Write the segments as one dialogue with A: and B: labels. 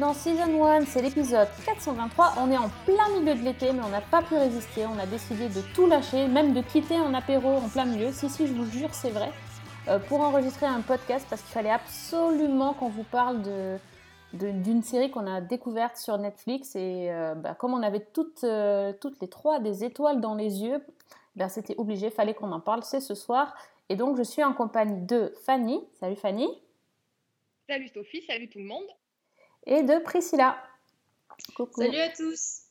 A: dans Season 1, c'est l'épisode 423. On est en plein milieu de l'été, mais on n'a pas pu résister. On a décidé de tout lâcher, même de quitter un apéro en plein milieu. Si, si, je vous jure, c'est vrai. Euh, pour enregistrer un podcast parce qu'il fallait absolument qu'on vous parle de, d'une série qu'on a découverte sur Netflix. Et euh, bah, comme on avait toutes, euh, toutes les trois des étoiles dans les yeux, ben, c'était obligé, fallait qu'on en parle. C'est ce soir. Et donc, je suis en compagnie de Fanny. Salut Fanny.
B: Salut Sophie, salut tout le monde.
A: Et de Priscilla. Coucou.
C: Salut à tous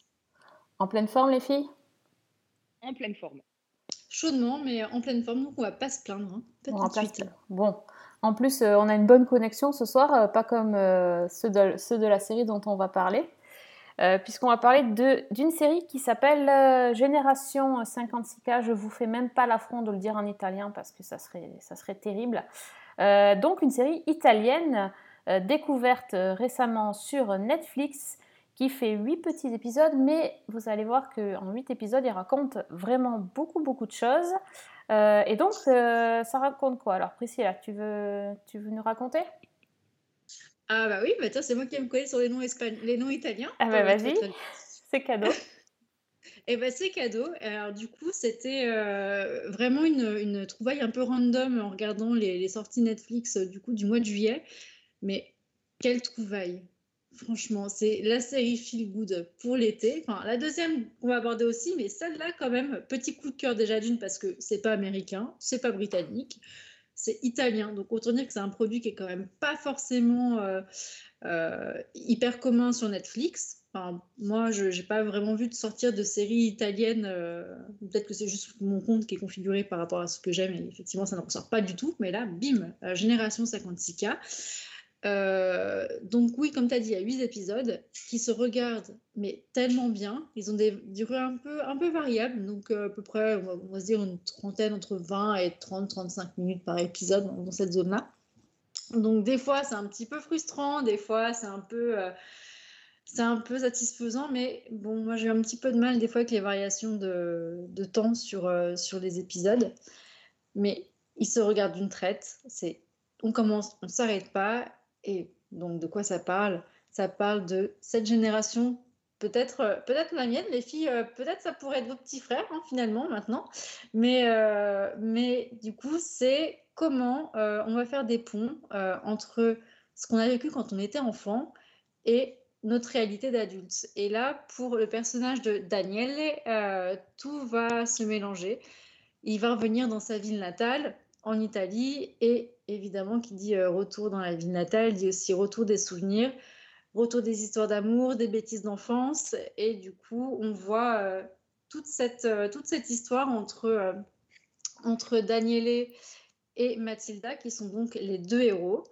A: En pleine forme, les filles?
B: En pleine forme.
C: Chaudement, mais en pleine forme, donc on va pas se plaindre. hein. Pas
A: On
C: tout de
A: remplace
C: suite.
A: tout. Bon. En plus, euh, on a une bonne connexion ce soir, euh, pas comme euh, ceux, de, ceux de la série dont on va parler. Puisqu'on va parler d'une série qui s'appelle Génération 56K. Je vous fais même pas l'affront de le dire en italien parce que ça serait, ça serait terrible. Donc, une série italienne euh, découverte euh, récemment sur Netflix qui fait huit petits épisodes, mais vous allez voir qu'en huit épisodes, il raconte vraiment beaucoup, beaucoup de choses. Euh, et donc, euh, ça raconte quoi? Alors, Priscilla, tu veux, tu veux nous raconter?
C: Ah bah oui, bah tiens, c'est moi qui me connais sur les noms, les noms italiens.
A: Ah bah vas-y. C'est cadeau.
C: Et bah c'est cadeau. Alors du coup, c'était euh, vraiment une, une trouvaille un peu random en regardant les, les sorties Netflix du coup du mois de juillet. Mais quelle trouvaille! Franchement, c'est la série Feel Good pour l'été. Enfin, la deuxième qu'on va aborder aussi, mais celle-là quand même, petit coup de cœur déjà d'une parce que c'est pas américain, c'est pas britannique, c'est italien. Donc autant dire que c'est un produit qui est quand même pas forcément euh, euh, hyper commun sur Netflix. Enfin, moi, je n'ai pas vraiment vu de sortir de séries italiennes. euh, Peut-être que c'est juste mon compte qui est configuré par rapport à ce que j'aime et effectivement, ça ne ressort pas du tout. Mais là, bim, Génération 56K. Euh, donc oui, comme tu as dit, il y a 8 épisodes qui se regardent, mais tellement bien. Ils ont des durées un peu, un peu variables, donc euh, à peu près, on va, dire une trentaine, entre 20 et 30-35 minutes par épisode dans, cette zone-là. Donc des fois, c'est un petit peu frustrant, des fois, c'est un peu... euh, c'est un peu satisfaisant, mais bon, moi j'ai un petit peu de mal des fois avec les variations de, temps sur, sur les épisodes. Mais ils se regardent d'une traite. On commence, on s'arrête pas. Et donc de quoi ça parle? Ça parle de cette génération, peut-être euh, peut-être la mienne, les filles, euh, peut-être ça pourrait être vos petits frères hein, finalement maintenant. Mais, euh, mais du coup, c'est comment on va faire des ponts entre ce qu'on a vécu quand on était enfant et notre réalité d'adulte. Et là, pour le personnage de Daniele, tout va se mélanger. Il va revenir dans sa ville natale, en Italie, et évidemment, qui dit euh, retour dans la ville natale, dit aussi retour des souvenirs, retour des histoires d'amour, des bêtises d'enfance, et du coup, on voit euh, toute, cette, euh, toute cette histoire entre, entre Daniele et Mathilda, qui sont donc les deux héros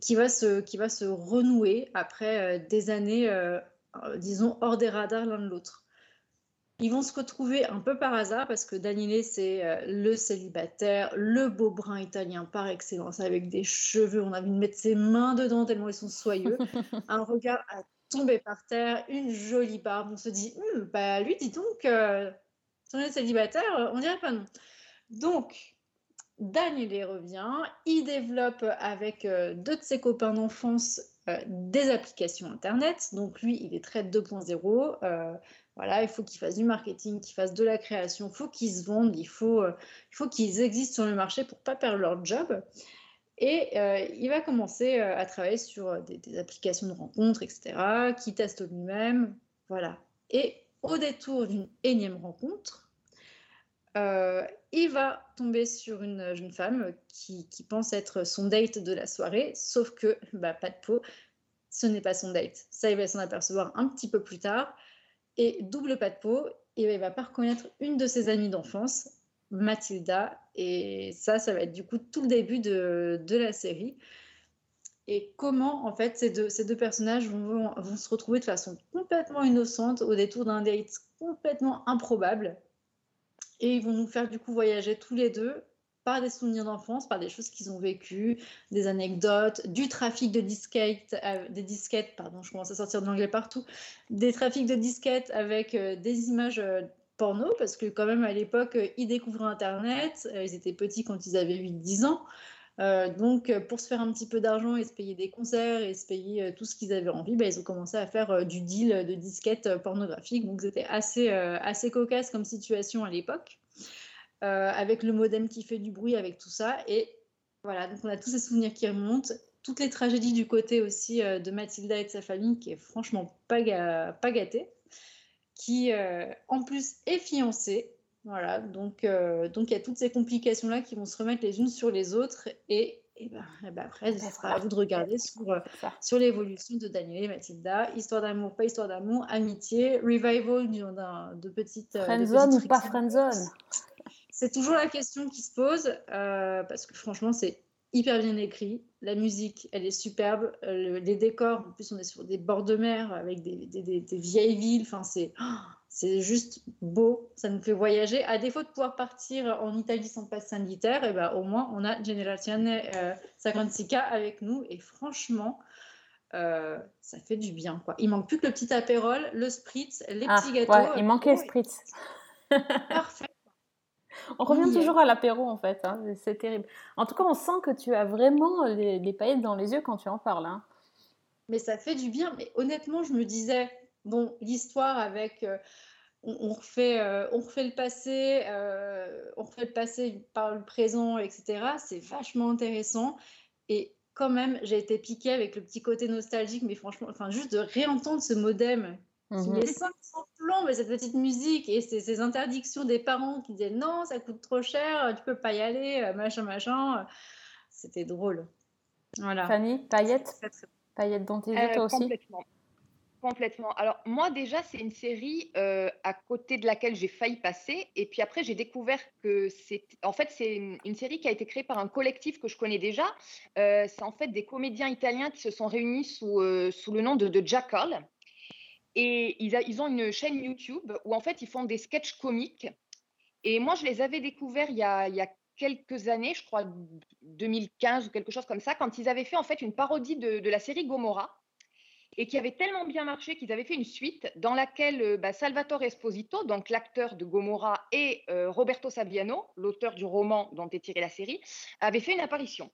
C: qui, va se, qui va se renouer après des années, disons, hors des radars l'un de l'autre. Ils vont se retrouver un peu par hasard parce que Daniele, c'est euh, le célibataire, le beau brun italien par excellence, avec des cheveux, on a envie de mettre ses mains dedans tellement ils sont soyeux, un regard à tomber par terre, une jolie barbe. On se dit, Hum, bah lui, dis donc, euh, si on est célibataire, euh, on dirait pas non. Donc, Daniel revient, il développe avec euh, deux de ses copains d'enfance euh, des applications Internet. Donc lui, il est très 2.0. euh, voilà, il faut qu'il fasse du marketing, qu'il fasse de la création, faut qu'ils se vendent, il faut, euh, faut qu'ils existent sur le marché pour pas perdre leur job. Et euh, il va commencer euh, à travailler sur des, applications de rencontres, etc., qui teste lui-même. Voilà. Et au détour d'une énième rencontre, il va tomber sur une jeune femme qui, qui pense être son date de la soirée, sauf que, bah, pas de peau, ce n'est pas son date. Ça, il va s'en apercevoir un petit peu plus tard. Et double pas de peau, et il va pas reconnaître une de ses amies d'enfance, Mathilda. Et ça, ça va être du coup tout le début de, de la série. Et comment, en fait, ces deux, ces deux personnages vont, vont se retrouver de façon complètement innocente au détour d'un date complètement improbable. Et ils vont nous faire du coup voyager tous les deux par des souvenirs d'enfance, par des choses qu'ils ont vécues, des anecdotes, du trafic de disquettes, des disquettes, pardon, je commence à sortir de l'anglais partout, des trafics de disquettes avec euh, des images euh, porno, parce que quand même à l'époque, euh, ils découvraient Internet, ils étaient petits quand ils avaient 8-10 ans, donc pour se faire un petit peu d'argent et se payer des concerts et se payer tout ce qu'ils avaient envie, bah, ils ont commencé à faire du deal de disquettes pornographiques, donc c'était assez, assez cocasse comme situation à l'époque avec le modem qui fait du bruit, avec tout ça. Et voilà, donc on a tous ces souvenirs qui remontent. Toutes les tragédies du côté aussi euh, de Mathilda et de sa famille, qui est franchement pas, ga- pas gâtée, qui euh, en plus est fiancée. Voilà, donc euh, donc il y a toutes ces complications-là qui vont se remettre les unes sur les autres. Et, et ben, et ben après, ce sera à vous de regarder sur, euh, sur l'évolution de Daniel et Mathilda. Histoire d'amour, pas histoire d'amour, amitié, revival de petites. euh,
A: Friendzone ou pas friendzone?
C: C'est toujours la question qui se pose, euh, parce que franchement, c'est hyper bien écrit. La musique, elle est superbe. Euh, le- les décors, en plus, on est sur des bords de mer avec des, des- des- des vieilles villes. Enfin, c'est oh, c'est juste beau. Ça nous fait voyager. À défaut de pouvoir partir en Italie sans passe sanitaire, et ben, au moins, on a Generazione euh, 56K avec nous. Et franchement, euh, ça fait du bien. Quoi. Il manque plus que le petit apérol, le spritz, les
A: Ah,
C: petits gâteaux.
A: ouais, il manquait le
C: Oh,
A: spritz.
C: Parfait.
A: On revient
C: Oui,
A: toujours à l'apéro en fait, hein, c'est terrible. En tout cas, on sent que tu as vraiment les, les paillettes dans les yeux quand tu en parles. hein.
C: Mais ça fait du bien. Mais honnêtement, je me disais, bon, l'histoire avec. euh, on, on refait, euh, on refait le passé, euh, on refait le passé par le présent, etc. C'est vachement intéressant. Et quand même, j'ai été piquée avec le petit côté nostalgique, mais franchement, enfin, juste de réentendre ce modem qui
A: Mhm.
C: met 500 plombs, mais cette petite musique et ces, ces interdictions des parents qui disaient non, ça coûte trop cher, tu peux pas y aller, euh, machin, machin. euh, C'était drôle. Voilà.
A: Fanny, paillettes, paillettes dans tes yeux,
B: Euh,
A: toi aussi
B: complètement. Complètement. Alors, moi, déjà, c'est une série euh, à côté de laquelle j'ai failli passer. Et puis après, j'ai découvert que c'est. En fait, c'est une, une série qui a été créée par un collectif que je connais déjà. Euh, c'est en fait des comédiens italiens qui se sont réunis sous, euh, sous le nom de, de Jackal. Et ils, ont une chaîne YouTube où, en fait, ils font des sketchs comiques. Et moi, je les avais découverts il y a, quelques années, je crois 2015 ou quelque chose comme ça, quand ils avaient fait en fait une parodie de, la série Gomorrah et qui avait tellement bien marché qu'ils avaient fait une suite dans laquelle euh, bah, Salvatore Esposito, donc l'acteur de Gomorrah, et euh, Roberto Saviano, l'auteur du roman dont est tirée la série, avaient fait une apparition.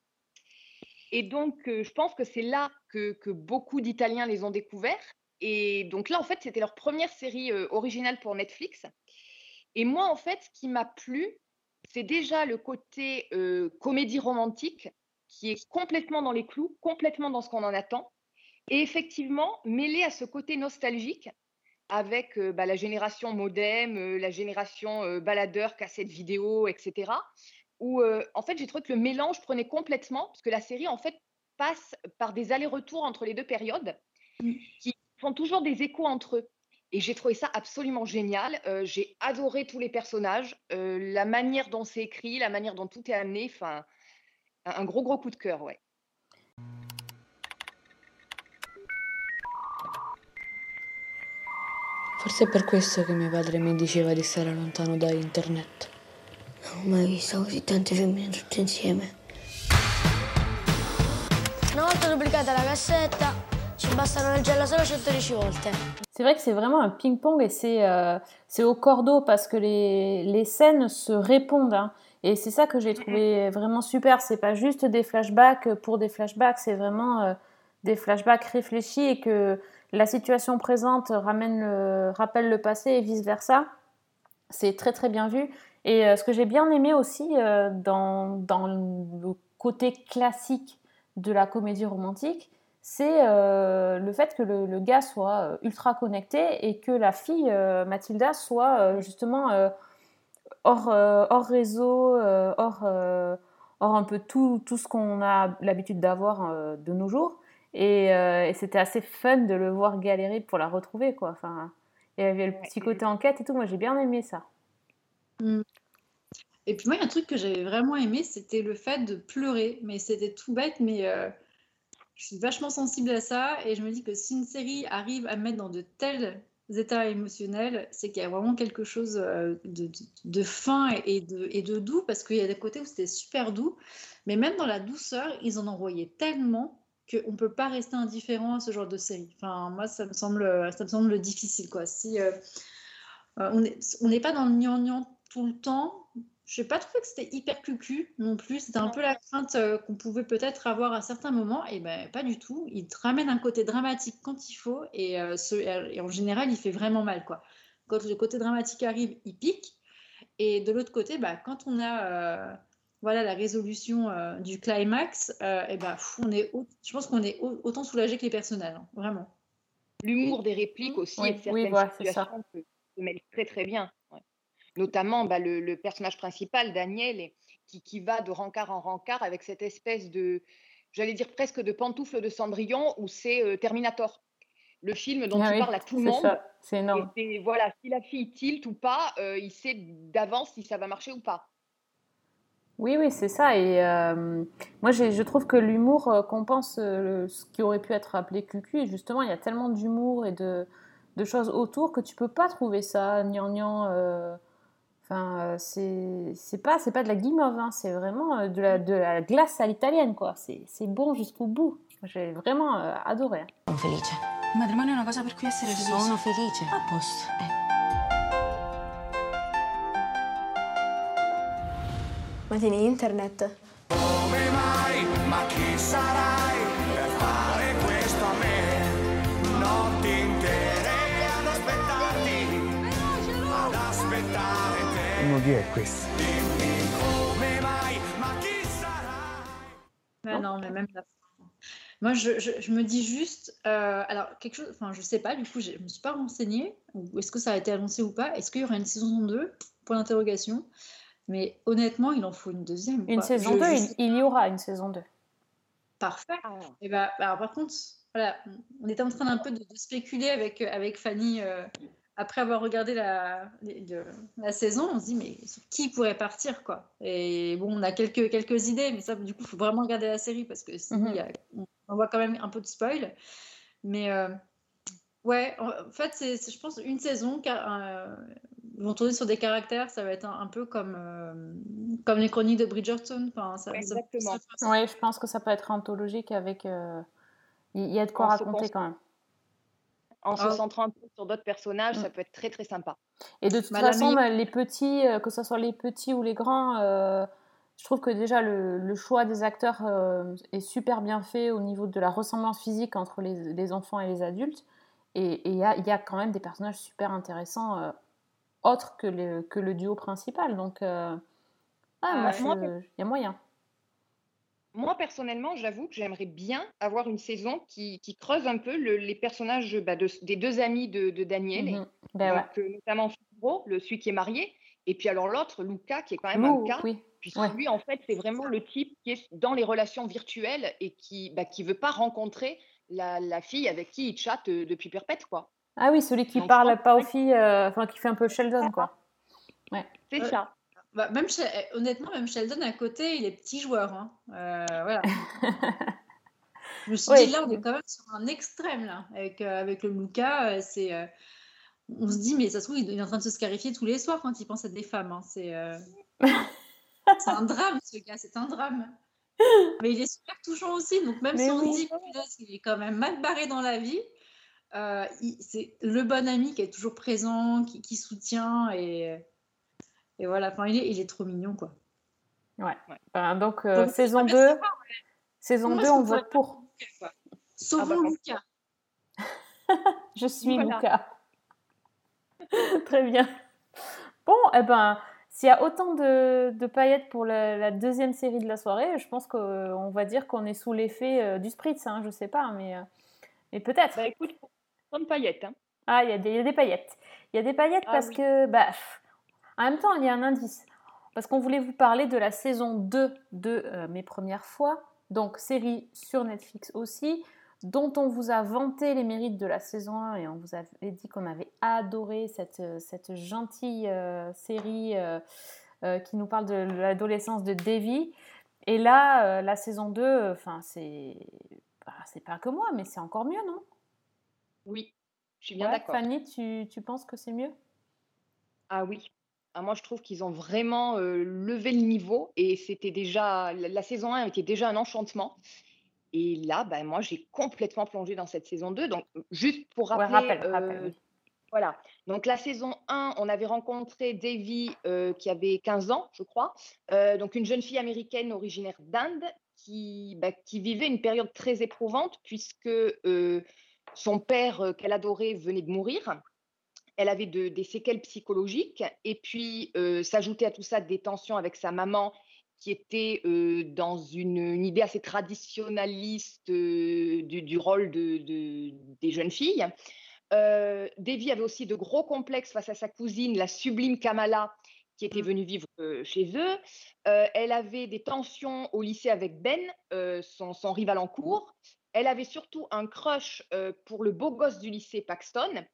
B: Et donc, euh, je pense que c'est là que beaucoup d'Italiens les ont découverts. Et donc là, en fait, c'était leur première série euh, originale pour Netflix. Et moi, en fait, ce qui m'a plu, c'est déjà le côté euh, comédie romantique qui est complètement dans les clous, complètement dans ce qu'on en attend. Et effectivement, mêlé à ce côté nostalgique avec euh, bah, la génération modem, la génération baladeur, cassette vidéo, etc. Où en fait, j'ai trouvé que le mélange prenait complètement, parce que la série en fait passe par des allers-retours entre les deux périodes
C: Mm.
B: qui font toujours des échos entre eux. Et j'ai trouvé ça absolument génial. Euh, j'ai adoré tous les personnages, euh, la manière dont c'est écrit, la manière dont tout est amené. Enfin, un gros, gros coup de cœur, ouais.
D: Forse è per questo che mio padre mi diceva di stare lontano da internet.
E: Non ho mai visto così tante femmine tutte insieme. Una volta duplicata la cassetta, ci bastano leggerla solo 110 volte.
A: C'est vrai que c'est vraiment un ping-pong et c'est euh, c'est au cordeau parce que les, les scènes se répondent. hein. Et c'est ça que j'ai trouvé vraiment super. C'est pas juste des flashbacks pour des flashbacks, c'est vraiment euh, des flashbacks réfléchis et que la situation présente ramène le, rappelle le passé et vice-versa. C'est très très bien vu. Et euh, ce que j'ai bien aimé aussi dans, dans le côté classique de la comédie romantique, c'est euh, le fait que le, le gars soit euh, ultra connecté et que la fille, euh, Mathilda, soit euh, justement hors, hors réseau, hors, hors un peu tout, tout ce qu'on a l'habitude d'avoir de nos jours. Et, et c'était assez fun de le voir galérer pour la retrouver, quoi. Enfin, il y avait le petit côté enquête et tout. Moi, j'ai bien aimé ça.
C: Et puis moi, il y a un truc que j'avais vraiment aimé, c'était le fait de pleurer. Mais c'était tout bête, mais je suis vachement sensible à ça. Et je me dis que si une série arrive à mettre dans de telles états émotionnels, c'est qu'il y a vraiment quelque chose euh, de, de- fin et de, et de doux, parce qu'il y a des côtés où c'était super doux, mais même dans la douceur, ils en envoyaient tellement qu'on ne peut pas rester indifférent à ce genre de série. Enfin, moi, ça me semble, ça me semble difficile, quoi. Si euh, euh, on n'est on n'est pas dans le gnangnan tout le temps, je n'ai pas trouvé que c'était hyper cucu non plus. C'était un peu la crainte euh, qu'on pouvait peut-être avoir à certains moments. Et ben pas du tout. Il te ramène un côté dramatique quand il faut. Et, euh, ce- et en général, il fait vraiment mal. Quoi. Quand le côté dramatique arrive, il pique. Et de l'autre côté, bah, quand on a euh, voilà, la résolution euh, du climax, euh, et ben, pff, on est je pense qu'on est au- autant soulagé que les personnages. hein, vraiment.
B: L'humour des répliques aussi
A: Oui,
B: et de
A: oui,
B: certaines
A: c'est ça.
B: situations se mêle très très bien. ouais. Notamment bah, le, le personnage principal, Daniel, et- qui, qui va de rencard en rencard avec cette espèce de, j'allais dire presque de pantoufle de Cendrillon, où c'est euh, Terminator. Le film dont
A: Ah
B: il
A: oui,
B: parle à tout le
A: c'est
B: monde.
A: c'est
B: Et
A: énorme.
B: c'est- voilà, si la fille tilt ou pas, euh, il sait d'avance si ça va marcher ou pas.
A: Oui, oui, c'est ça. Et euh, moi, je trouve que l'humour compense ce qui aurait pu être appelé cucu. Et justement, il y a tellement d'humour et de, de choses autour que tu peux pas trouver ça gnangnan. Enfin, euh, c'est pas, c'est pas de la guimauve, hein, c'est vraiment euh, de la, de la glace à l'italienne, quoi. C'est c'est bon jusqu'au bout. J'ai vraiment euh, adoré. hein.
F: Felice.
G: Il matrimonio è una cosa per cui essere felici.
F: Sono felice.
G: A posto.
E: Ma tieni internet?
H: Come mai? Ma chi sarai
I: è
C: non, mais même la. Moi, je, je- je me dis juste, euh, alors quelque chose, enfin, je sais pas, du coup, je me suis pas renseignée, ou est-ce que ça a été annoncé ou pas, est-ce qu'il y aura une saison 2 Point d'interrogation. Mais honnêtement, il en faut une deuxième.
A: Une
C: quoi.
A: saison
C: Je-
A: 2,
C: je
A: il, y aura une saison 2.
C: Parfait.
B: Ah.
C: Et bah, bah, alors, par contre, voilà, on était en train un peu de, de spéculer avec, avec Fanny euh, après avoir regardé la, saison. On se dit, mais qui pourrait partir, quoi? Et bon, on a quelques, quelques idées, mais ça, du coup, il faut vraiment regarder la série parce que
A: Mhm.
C: a- on, voit quand même un peu de spoil. Mais euh, ouais, en fait, c'est, je pense, une saison. car, euh, ils vont tourner sur des caractères, ça va être un, un peu comme, euh, comme les chroniques de Bridgerton. Enfin, ça,
B: exactement.
C: ça-
A: Oui, je pense que ça peut être anthologique avec. euh, Il y a de quoi raconter quand même.
B: En se
C: Ah.
B: centrant un peu sur d'autres personnages,
A: Mm.
B: ça peut être très très sympa.
A: Et de toute façon, bah, les petits, euh, que ce soit les petits ou les grands, euh, je trouve que déjà le, le choix des acteurs euh, est super bien fait au niveau de la ressemblance physique entre les, les enfants et les adultes. Et il y a, il y a quand même des personnages super intéressants, euh, autres que le, que le duo principal. Donc, euh, ah,
B: Ah,
A: moi, il y a moyen.
B: Moi, personnellement, j'avoue que j'aimerais bien avoir une saison qui, qui creuse un peu le- les personnages bah, de- des deux amis de, de Daniel,
A: Mhm. Ben
B: donc, euh, notamment Fibro, le celui qui est marié, et puis alors l'autre, Luca, qui est quand même
A: Lou,
B: un cas,
A: oui.
B: puisque
A: ouais.
B: lui, en fait, c'est vraiment le type qui est dans les relations virtuelles et qui bah, qui veut pas rencontrer la, la fille avec qui il chatte euh, depuis perpète, quoi.
A: Ah oui, celui qui
B: Donc,
A: parle pas aux filles, euh, enfin qui fait un peu Sheldon, quoi.
B: C'est
C: Ouais.
B: ça.
C: Bah, même eh, honnêtement, même Sheldon à côté, il est petit joueur. hein. Euh, voilà. Je me suis
A: Oui.
C: dit, là, on est quand même sur un extrême, là, avec, euh, avec le Luca. euh, c'est, euh, on se dit, mais ça se trouve, il est en train de se scarifier tous les soirs quand il pense à des femmes. hein. C'est c'est un drame, ce gars, c'est un drame. Mais il est super touchant aussi. Donc, même
A: Mais
C: si on
A: oui.
C: se dit, punaise, il est quand même mal barré dans la vie, il- c'est le bon ami qui est toujours présent, qui, qui soutient. Et, et voilà, enfin, il est, il est trop mignon, quoi.
A: Euh, donc, euh,
C: Donc,
A: saison
C: j'aimerais
A: 2,
C: savoir,
A: saison
C: Comment
A: 2,
C: est-ce
A: on vote pour.
C: quoi. Sauvons
B: bah,
C: Luca.
A: Je suis
B: Voilà.
A: Luca. Très bien. Bon, eh ben, s'il y a autant de, de paillettes pour la, la deuxième série de la soirée, je pense qu'on va dire qu'on est sous l'effet euh, du spritz, hein, je sais pas, mais, euh, mais peut-être.
B: Bah écoute, comme paillette. Hein.
A: Ah, il y, a des- il y a des paillettes. Il y a des paillettes
B: Ah
A: parce
B: oui.
A: que, bah, pff, en même temps, il y a un indice. Parce qu'on voulait vous parler de la saison 2 de euh, Mes Premières Fois, donc série sur Netflix aussi, dont on vous a vanté les mérites de la saison 1 et on vous avait dit qu'on avait adoré cette, euh, cette gentille euh, série euh, qui nous parle de l'adolescence de Davy. Et là, la saison 2, enfin, c'est bah, c'est pas que moi, mais c'est encore mieux, non?
B: Oui. Je suis bien
A: Ouais,
B: d'accord.
A: Fanny, tu, tu penses que c'est mieux?
B: Ah oui. Ah, moi, je trouve qu'ils ont vraiment euh, levé le niveau et c'était déjà la, la saison 1 était déjà un enchantement. Et là, ben, moi, j'ai complètement plongé dans cette saison 2. Donc, juste pour
A: Ouais,
B: rappeler,
A: rappel, rappel,
B: euh, voilà. Donc, la saison 1, on avait rencontré Davy euh, qui avait 15 ans, je crois. Donc, une jeune fille américaine originaire d'Inde qui, qui vivait une période très éprouvante puisque son père qu'elle adorait venait de mourir. Elle avait de- des séquelles psychologiques et puis euh, s'ajouter à tout ça des tensions avec sa maman qui était euh, dans une, une idée assez traditionnaliste euh, du, du rôle de, de- des jeunes filles. Euh, Devi avait aussi de gros complexes face à sa cousine, la sublime Kamala, qui était venue vivre chez eux. Elle avait des tensions au lycée avec Ben, son, son rival en cours. Elle avait surtout un crush pour le beau gosse du lycée, Paxton.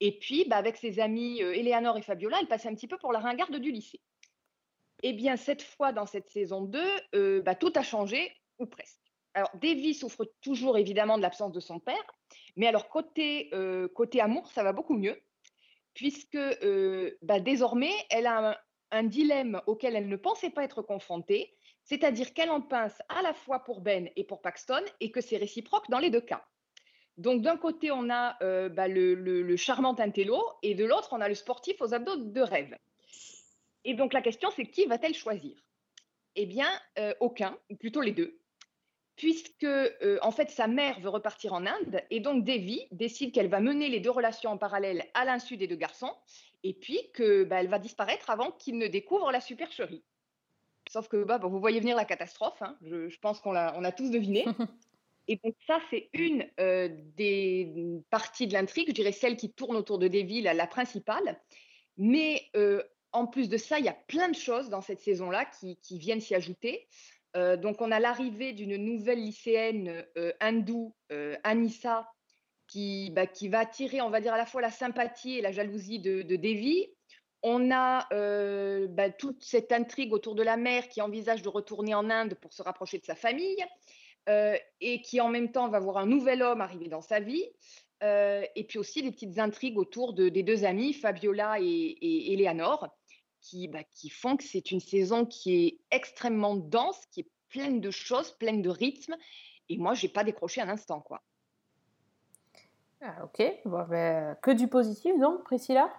B: Et puis, bah, avec ses amis euh, Eleanor et Fabiola, elle passait un petit peu pour la ringarde du lycée. Eh bien, cette fois, dans cette saison 2, euh, bah, tout a changé, ou presque. Alors, Davy souffre toujours évidemment de l'absence de son père, mais alors côté, euh, côté amour, ça va beaucoup mieux, puisque bah, désormais, elle a un dilemme auquel elle ne pensait pas être confrontée, c'est-à-dire qu'elle en pince à la fois pour Ben et pour Paxton, et que c'est réciproque dans les deux cas. Donc d'un côté, on a euh, bah, le, charmant intello, et de l'autre, on a le sportif aux abdos de rêve. Et donc la question, c'est qui va-t-elle choisir? Eh bien, euh, aucun, ou plutôt les deux, puisque euh, en fait sa mère veut repartir en Inde, et donc Devi décide qu'elle va mener les deux relations en parallèle à l'insu des deux garçons, et puis que bah, va disparaître avant qu'ils ne découvrent la supercherie. Sauf que bah, vous voyez venir la catastrophe, hein, je, pense qu'on a tous deviné. Et donc ça, c'est une euh, des parties de l'intrigue, je dirais celle qui tourne autour de Devi, la, principale. Mais euh, en plus de ça, il y a plein de choses dans cette saison-là qui, qui viennent s'y ajouter. Euh, donc on a l'arrivée d'une nouvelle lycéenne hindoue, Anissa, qui, bah, qui va attirer, on va dire, à la fois la sympathie et la jalousie de, de Devi. On a euh, bah, toute cette intrigue autour de la mère qui envisage de retourner en Inde pour se rapprocher de sa famille euh, et qui en même temps va voir un nouvel homme arriver dans sa vie. Euh, et puis aussi des petites intrigues autour de, des deux amies, Fabiola et, et Eleanor, qui, bah, qui font que c'est une saison qui est extrêmement dense, qui est pleine de choses, pleine de rythme. Et moi, j'ai pas décroché un instant, quoi.
A: Ah, ok, bon, ben, que du positif donc, Priscilla?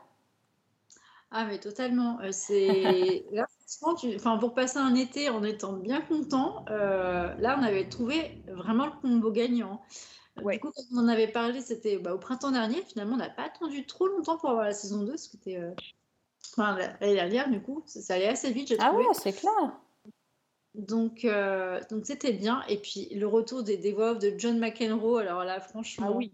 C: Ah, mais totalement. Euh, c'est là, franchement, tu- enfin, pour passer un été en étant bien content, euh, là, on avait trouvé vraiment le combo gagnant. Euh,
B: Ouais.
C: Du coup, quand on en avait parlé, c'était bah, au printemps dernier. Finalement, on n'a pas attendu trop longtemps pour avoir la saison 2, ce qui était. euh, Enfin, l'année dernière, du coup, ça, ça allait assez vite, j'ai
A: Ah
C: trouvé.
A: ouais, c'est clair.
C: Donc, euh, donc c'était bien. Et puis, le retour des, des voix de John McEnroe, alors là, franchement,
B: Ah oui.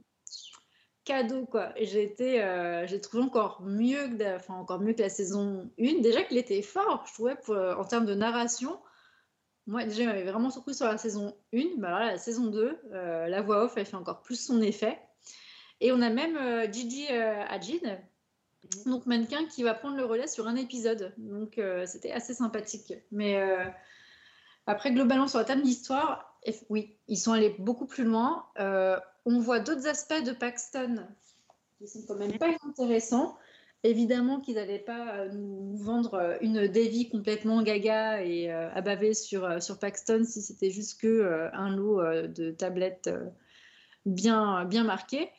C: Cadeau, quoi. J'ai été, euh, j'ai trouvé encore mieux, que, enfin, encore mieux que la saison 1. Déjà qu'il était fort, je trouvais, pour, euh, en termes de narration. Moi, déjà, il m'avait vraiment surpris sur la saison 1. Mais alors là, la saison 2, euh, la voix off, elle fait encore plus son effet. Et on a même euh, Gigi euh, Hadid, donc mannequin, qui va prendre le relais sur un épisode. Donc, c'était assez sympathique. Mais après, globalement, sur la table d'histoire, oui, ils sont allés beaucoup plus loin. On voit d'autres aspects de Paxton qui sont quand même pas intéressants. Évidemment qu'ils n'allaient pas euh, nous vendre euh, une Davy complètement gaga et euh, sur, euh, sur Paxton si c'était juste que un lot de tablettes bien, bien marquées.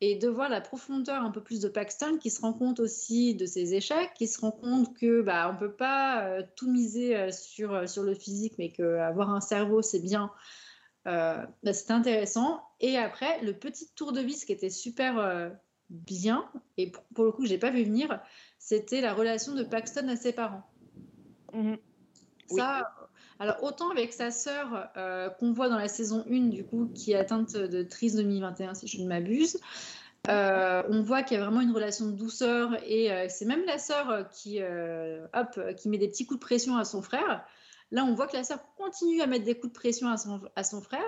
C: Et de voir la profondeur un peu plus de Paxton qui se rend compte aussi de ses échecs, qui se rend compte que bah, on peut pas tout miser sur, sur le physique, mais qu'avoir un cerveau c'est bien. Euh, bah, c'était intéressant. Et après, le petit tour de vis qui était super euh, bien, et pour, pour le coup, je n'ai pas vu venir, c'était la relation de Paxton à ses parents.
B: Mhm.
C: Ça, alors autant avec sa sœur euh, qu'on voit dans la saison 1, du coup, qui est atteinte de trisomie 21, si je ne m'abuse, euh, on voit qu'il y a vraiment une relation de douceur et euh, c'est même la sœur euh, qui, euh, hop, euh, qui met des petits coups de pression à son frère. Là, on voit que la sœur continue à mettre des coups de pression à son, à son frère,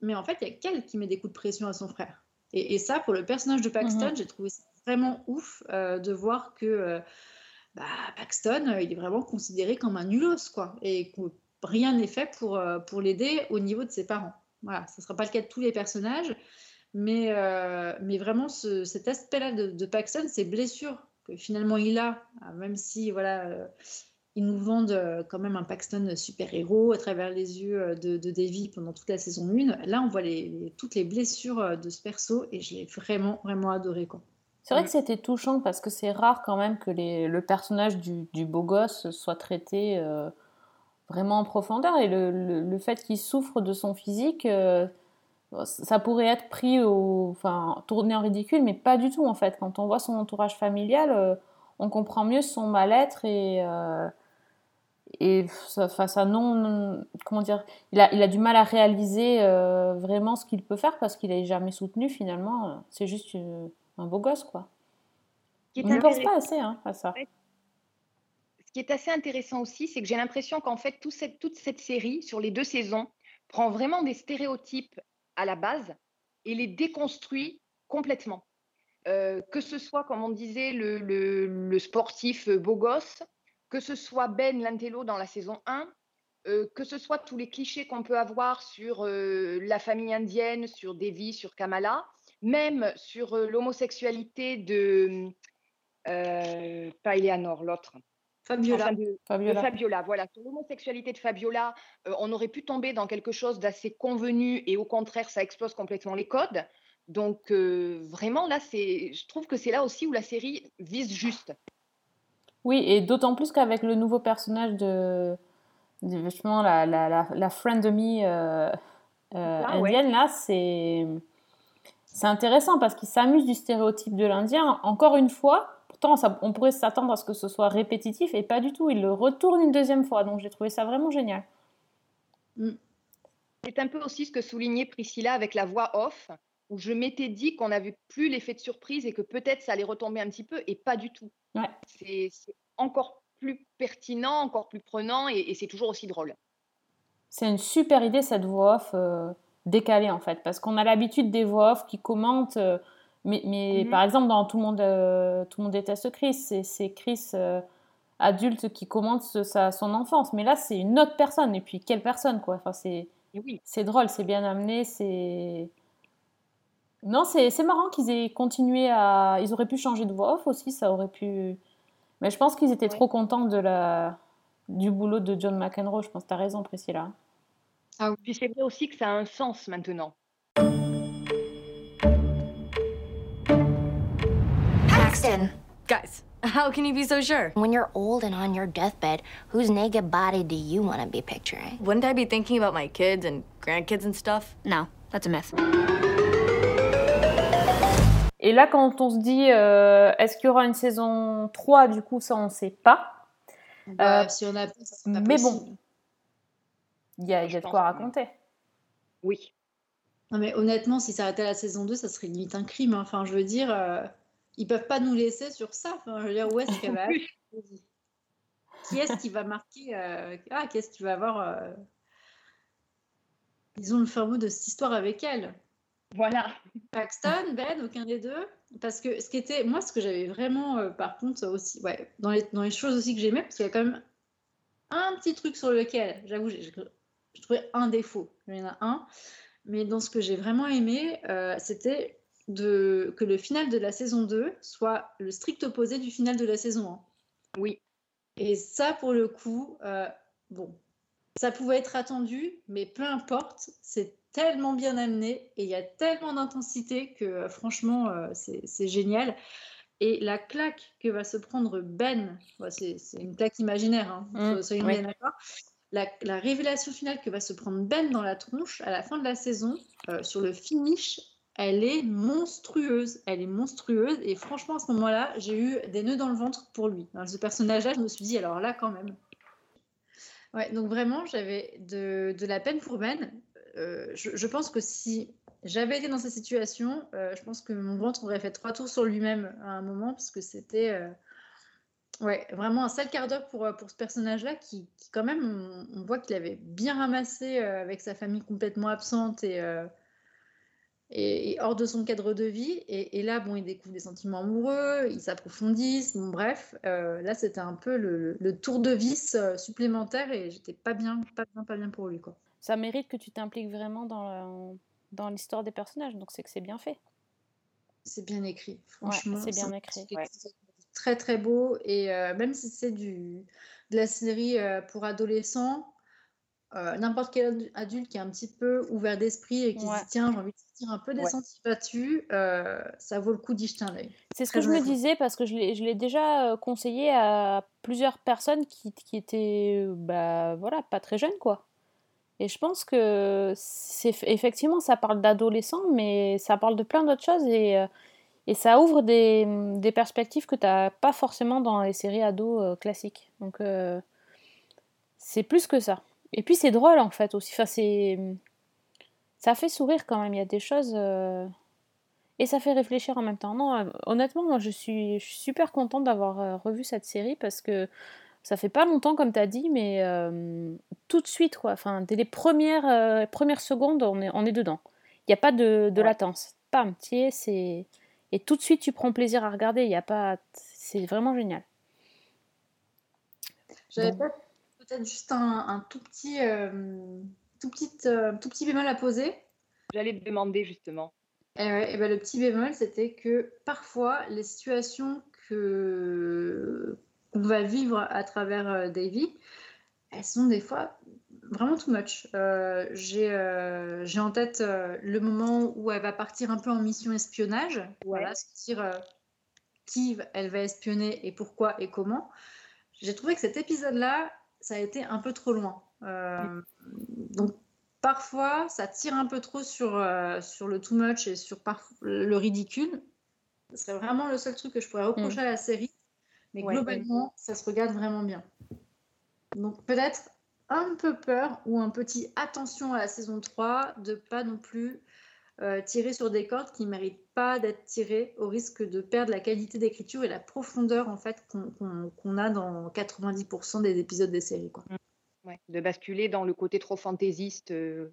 C: mais en fait, il y a qu'elle qui met des coups de pression à son frère. Et, et ça, pour le personnage de Paxton,
A: Mhm.
C: j'ai trouvé ça vraiment ouf euh, de voir que euh, bah, Paxton, euh, il est vraiment considéré comme un nulos, quoi, et que rien n'est fait pour, pour l'aider au niveau de ses parents. Voilà, ce ne sera pas le cas de tous les personnages, Mais, mais vraiment, ce- cet aspect-là de, de Paxton, ces blessures que finalement il a, même si voilà, ils nous vendent euh, quand même un Paxton super-héros à travers les yeux euh, de, de Davy pendant toute la saison 1, là on voit les, les- toutes les blessures euh, de ce perso et je l'ai vraiment, vraiment adoré. Quoi.
A: C'est vrai que c'était touchant parce que c'est rare quand même que les- le personnage du, du beau gosse soit traité euh, vraiment en profondeur et le, le- le fait qu'il souffre de son physique, euh, ça pourrait être pris au, enfin, tourné en ridicule, mais pas du tout en fait. Quand on voit son entourage familial, euh, on comprend mieux son mal-être et euh, et face à non, comment dire, il a, il a du mal à réaliser euh, vraiment ce qu'il peut faire parce qu'il n'est jamais soutenu finalement. C'est juste un beau gosse quoi. On n'y pense pas assez hein, à ça.
B: Ce qui est assez intéressant aussi, c'est que j'ai l'impression qu'en fait, cette- toute cette série, sur les deux saisons, prend vraiment des stéréotypes à la base et les déconstruit complètement. Euh, que ce soit, comme on disait, le, le- le sportif beau gosse, que ce soit Ben Lantello dans la saison 1, euh, que ce soit tous les clichés qu'on peut avoir sur euh, la famille indienne, sur Devi, sur Kamala, même sur euh, l'homosexualité de, euh, pas Eleanor, l'autre.
C: Fabiola.
B: Enfin, de, de
A: Fabiola.
B: Fabiola, voilà. Sur l'homosexualité de Fabiola, euh, on aurait pu tomber dans quelque chose d'assez convenu et au contraire, ça explose complètement les codes. Donc, euh, vraiment, là, c'est, je trouve que c'est là aussi où la série vise juste.
A: Oui, et d'autant plus qu'avec le nouveau personnage de, de justement la, la, la, la euh, euh,
B: Ah, ouais.
A: indienne, là, c'est c'est intéressant parce qu'il s'amuse du stéréotype de l'Indien. Encore une fois, pourtant, ça- on pourrait s'attendre à ce que ce soit répétitif, et pas du tout. Il le retourne une deuxième fois, donc j'ai trouvé ça vraiment génial.
B: C'est un peu aussi ce que soulignait Priscilla avec la voix off, où je m'étais dit qu'on n'avait plus l'effet de surprise et que peut-être ça allait retomber un petit peu, et pas du tout.
A: Ouais.
B: C'est encore plus pertinent, encore plus prenant, et, et c'est toujours aussi drôle.
A: C'est une super idée cette voix off euh, décalée en fait, parce qu'on a l'habitude des voix off qui commentent, euh, mais, mais
B: Mhm.
A: par exemple dans Tout le monde, euh, tout le monde déteste Chris, c'est Chris adulte qui commente ce- sa, son enfance, mais là c'est une autre personne, et puis quelle personne quoi, enfin c'est
B: oui.
A: c'est drôle, c'est bien amené, c'est... Non, c'est c'est marrant qu'ils aient continué à... Ils auraient pu changer de voix off aussi, ça aurait pu... Mais je pense qu'ils étaient
B: Ouais.
A: trop contents de la... du boulot de John McEnroe, je pense que tu as raison Priscilla.
B: Puis c'est vrai aussi que ça a un sens maintenant.
G: Paxton! Guys, how can you be so sure?
E: When you're old and on your deathbed, whose naked body do you want to be picturing?
G: Wouldn't I be thinking about my kids and grandkids and stuff?
E: No, that's a myth.
A: Et là, quand on se dit, euh, est-ce qu'il y aura une saison 3, du coup, ça, on ne sait pas.
C: Bah,
A: Euh,
C: si on a pas, c'est pas
A: mais bon. Il y a, y a de quoi raconter.
B: Oui.
C: Non, mais honnêtement, si ça arrêtait à la saison 2, ça serait limite un crime. hein. Enfin, je veux dire, euh, ils peuvent pas nous laisser sur ça. Enfin, je veux dire, où est-ce qu'elle va. Qui est-ce qui va marquer euh, Ah, qu'est-ce qui va avoir euh, Disons le fin mot de cette histoire avec elle?
B: Voilà.
C: Paxton, Ben, aucun des deux. Parce que ce qui était, moi, ce que j'avais vraiment, euh, par contre, aussi, ouais, dans les, dans les choses aussi que j'aimais, parce qu'il y a quand même un petit truc sur lequel, j'avoue, j'ai j'ai trouvé un défaut. Il y en a un. Mais dans ce que j'ai vraiment aimé, euh, c'était de, que le final de la saison 2 soit le strict opposé du final de la saison 1.
B: Oui.
C: Et ça, pour le coup, euh, bon, ça pouvait être attendu, mais peu importe, c'est tellement bien amené et il y a tellement d'intensité que euh, franchement, euh, c'est génial. Et la claque que va se prendre Ben, ouais, c'est une claque imaginaire, hein,
A: Mm,
C: so- soyons bien d'accord. La, la révélation finale que va se prendre Ben dans la tronche à la fin de la saison, euh, sur le finish, elle est monstrueuse. Elle est monstrueuse. Et franchement, à ce moment-là, j'ai eu des nœuds dans le ventre pour lui. Dans ce personnage-là, je me suis dit, alors là, quand même. Ouais, donc vraiment, j'avais de, de la peine pour Ben. Euh, je, pense que si j'avais été dans cette situation, euh, je pense que mon ventre aurait fait trois tours sur lui-même à un moment, parce que c'était euh, ouais, vraiment un sale quart d'heure pour, pour ce personnage-là, qui, quand même, on, voit qu'il avait bien ramassé avec sa famille complètement absente et, et, hors de son cadre de vie. Et, là, bon, il découvre des sentiments amoureux, ils s'approfondissent, bon, bref, là, c'était un peu le, le tour de vis supplémentaire et j'étais pas bien, pas bien, pas bien pour lui, quoi.
A: Ça mérite que tu t'impliques vraiment dans, la- dans l'histoire des personnages, donc c'est que c'est bien fait.
C: C'est bien écrit,
A: Ouais,
C: franchement.
A: c'est bien écrit.
B: Ouais.
C: Très très beau. Et euh, même si c'est du, de la série euh, pour adolescents, euh, n'importe quel ad- adulte qui est un petit peu ouvert d'esprit et qui
A: Ouais.
C: se dit tiens, j'ai envie de sortir un peu des sentiers battus, euh, ça vaut le coup d'y jeter un œil.
A: C'est ce
C: Très
A: que je me disais parce que je l'ai déjà euh, conseillé à plusieurs personnes qui, qui étaient euh, bah voilà pas très jeunes quoi. Et je pense que c'est effectivement ça parle d'adolescents mais ça parle de plein d'autres choses et, euh, et ça ouvre des, des perspectives que tu n'as pas forcément dans les séries ados euh, classiques. Donc euh, c'est plus que ça. Et puis c'est drôle en fait aussi. Enfin, c'est ça fait sourire quand même. Il y a des choses. Et ça fait réfléchir en même temps. Non, honnêtement, moi je suis, super contente d'avoir revu cette série parce que ça fait pas longtemps, comme tu as dit, mais euh, tout de suite, quoi. Enfin, dès les premières, euh, premières secondes, on est, on est dedans. Il n'y a pas de, de
B: Ouais.
A: latence. Pam, tu y es, c'est. Et tout de suite, tu prends plaisir à regarder. Il y a pas. C'est vraiment génial.
C: J'avais
A: Bon.
C: peut-être juste un, un tout petit, euh, tout petit, euh, tout petit bémol à poser.
B: J'allais te demander justement.
C: Et, ouais, et ben, le petit bémol, c'était que parfois, les situations que va vivre à travers euh, Davy, elles sont des fois vraiment too much. Euh, J'ai euh, j'ai en tête euh, le moment où elle va partir un peu en mission espionnage, voilà, se dire qui elle va espionner et pourquoi et comment. J'ai trouvé que cet épisode-là, ça a été un peu trop loin. Donc parfois, ça tire un peu trop sur, sur le too much et sur le ridicule. Ce serait vraiment le seul truc que je pourrais reprocher à la série. Mais
B: Ouais.
C: globalement, ça se regarde vraiment bien. Donc peut-être un peu peur ou un petit attention à la saison 3 de pas non plus euh, tirer sur des cordes qui ne méritent pas d'être tirées au risque de perdre la qualité d'écriture et la profondeur en fait qu'on a dans 90% des épisodes des séries. Quoi.
B: Ouais, de basculer dans le côté trop fantaisiste. euh,